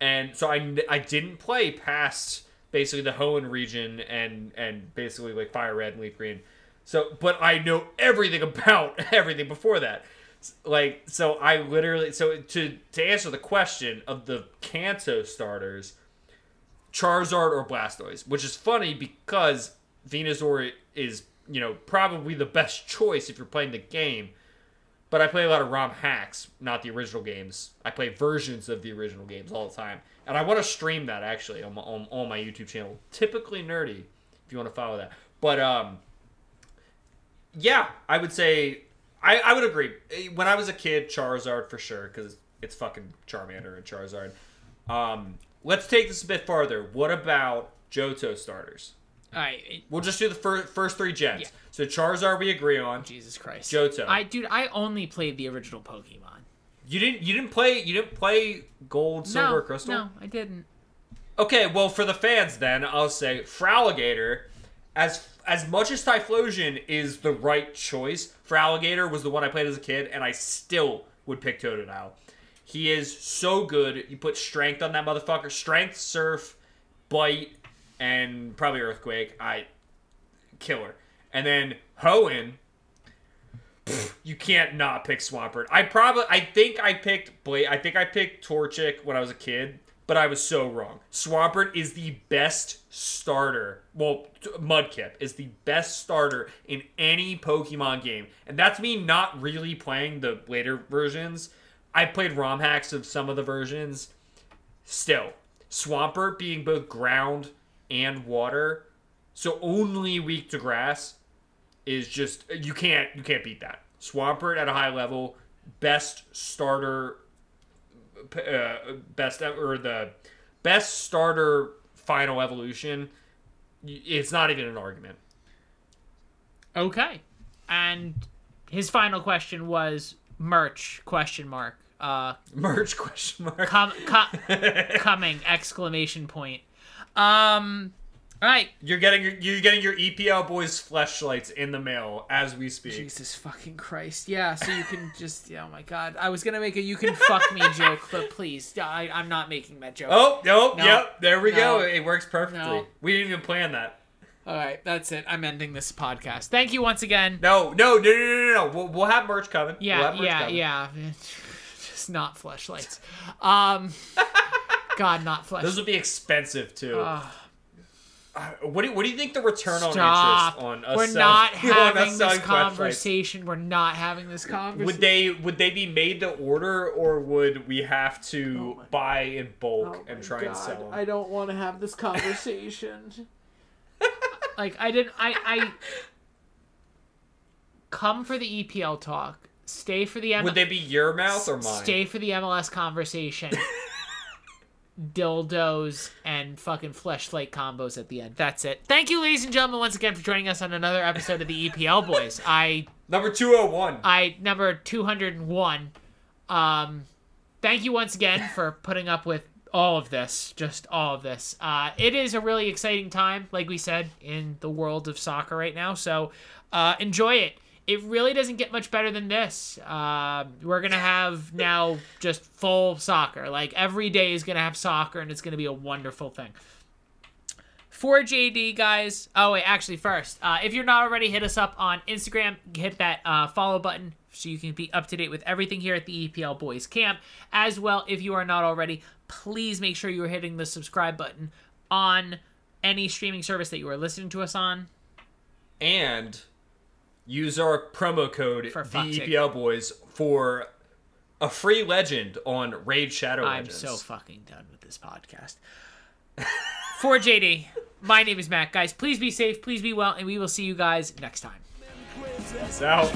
Speaker 3: and so I, I didn't play past basically the Hoenn region and and basically like Fire Red and Leaf Green. So, but I know everything about everything before that. Like, so I literally so to to answer the question of the Kanto starters, Charizard or Blastoise, which is funny because Venusaur is, you know, probably the best choice if you're playing the game. But I play a lot of ROM hacks, not the original games. I play versions of the original games all the time. And I want to stream that actually on my, on, on my YouTube channel. Typically nerdy, if you want to follow that. But um yeah, I would say I, I would agree. When I was a kid, Charizard for sure, because it's fucking Charmander and Charizard. Um, let's take this a bit farther. What about Johto starters?
Speaker 2: All right,
Speaker 3: We'll just do the fir- first three gens.
Speaker 2: Yeah.
Speaker 3: So Charizard we agree on.
Speaker 2: Jesus Christ.
Speaker 3: Johto.
Speaker 2: I dude, I only played the original Pokemon.
Speaker 3: You didn't you didn't play you didn't play Gold, Silver,
Speaker 2: no,
Speaker 3: Crystal?
Speaker 2: No, I didn't.
Speaker 3: Okay, well for the fans then, I'll say Feraligatr, as as much as Typhlosion is the right choice, Feraligatr was the one I played as a kid, and I still would pick Totodile. He is so good. You put strength on that motherfucker. Strength, surf, bite, and probably earthquake. I killer. And then Hoenn, you can't not pick Swampert. I probably I think I picked Blade. I think I picked Torchic when I was a kid, but I was so wrong. Swampert is the best starter. Well, Mudkip is the best starter in any Pokemon game, and that's me not really playing the later versions. I played ROM hacks of some of the versions. Still, Swampert being both ground and water, so only weak to grass, is just you can't you can't beat that. Swampert at a high level, best starter, uh, best or the best starter final evolution. It's not even an argument.
Speaker 2: Okay. And his final question was merch question mark. Uh,
Speaker 3: Merch question mark.
Speaker 2: com- com- coming exclamation point. Um, all right.
Speaker 3: You're getting your you're getting your EPL boys fleshlights in the mail as we speak.
Speaker 2: Jesus fucking Christ. Yeah, so you can just, oh my god. I was gonna make a you can fuck me joke, but please, I, I'm not making that joke.
Speaker 3: Oh, no,
Speaker 2: No.
Speaker 3: yep, there we go. It works perfectly.
Speaker 2: No.
Speaker 3: We didn't even plan that.
Speaker 2: All right, that's it. I'm ending this podcast. Thank you once again.
Speaker 3: No, no, no, no, no, no. We'll, we'll have merch coming. we'll
Speaker 2: Yeah,
Speaker 3: have merch
Speaker 2: yeah,
Speaker 3: coming.
Speaker 2: yeah. Just not fleshlights. Um, God, not flesh.
Speaker 3: Those would be expensive too. Uh, what do you, what do you think the return on
Speaker 2: Stop.
Speaker 3: interest on us
Speaker 2: We're
Speaker 3: sell-
Speaker 2: not
Speaker 3: on
Speaker 2: having this
Speaker 3: selling fleshlights?
Speaker 2: conversation. We're not having this conversation.
Speaker 3: Would they would they be made to order or would we have to
Speaker 2: Oh my-
Speaker 3: buy in bulk
Speaker 2: Oh
Speaker 3: and
Speaker 2: my
Speaker 3: try and sell them?
Speaker 2: I don't want to have this conversation. like I didn't. I I come for the EPL talk. Stay for the M-
Speaker 3: Would they be your mouth or mine?
Speaker 2: stay for the MLS conversation. Dildos and fucking fleshlight combos at the end. That's it. Thank you, ladies and gentlemen, once again for joining us on another episode of the EPL Boys. I
Speaker 3: Number two oh one.
Speaker 2: I number 201. Um thank you once again for putting up with all of this, just all of this. Uh it is a really exciting time like we said in the world of soccer right now. So, uh enjoy it. It really doesn't get much better than this. Uh, we're gonna have now just full soccer. Like every day is gonna have soccer, and it's gonna be a wonderful thing for JD guys. Oh wait, actually first, uh, if you're not already, hit us up on Instagram. Hit that uh, follow button so you can be up to date with everything here at the EPL Boys Camp. As well, if you are not already, please make sure you are hitting the subscribe button on any streaming service that you are listening to us on.
Speaker 3: and use our promo code
Speaker 2: For
Speaker 3: the. EPL boys for a free legend on Raid Shadow
Speaker 2: I'm
Speaker 3: Legends.
Speaker 2: so fucking done with this podcast. for JD, my name is Matt. Guys, please be safe, please be well, and we will see you guys next time.
Speaker 3: Peace out.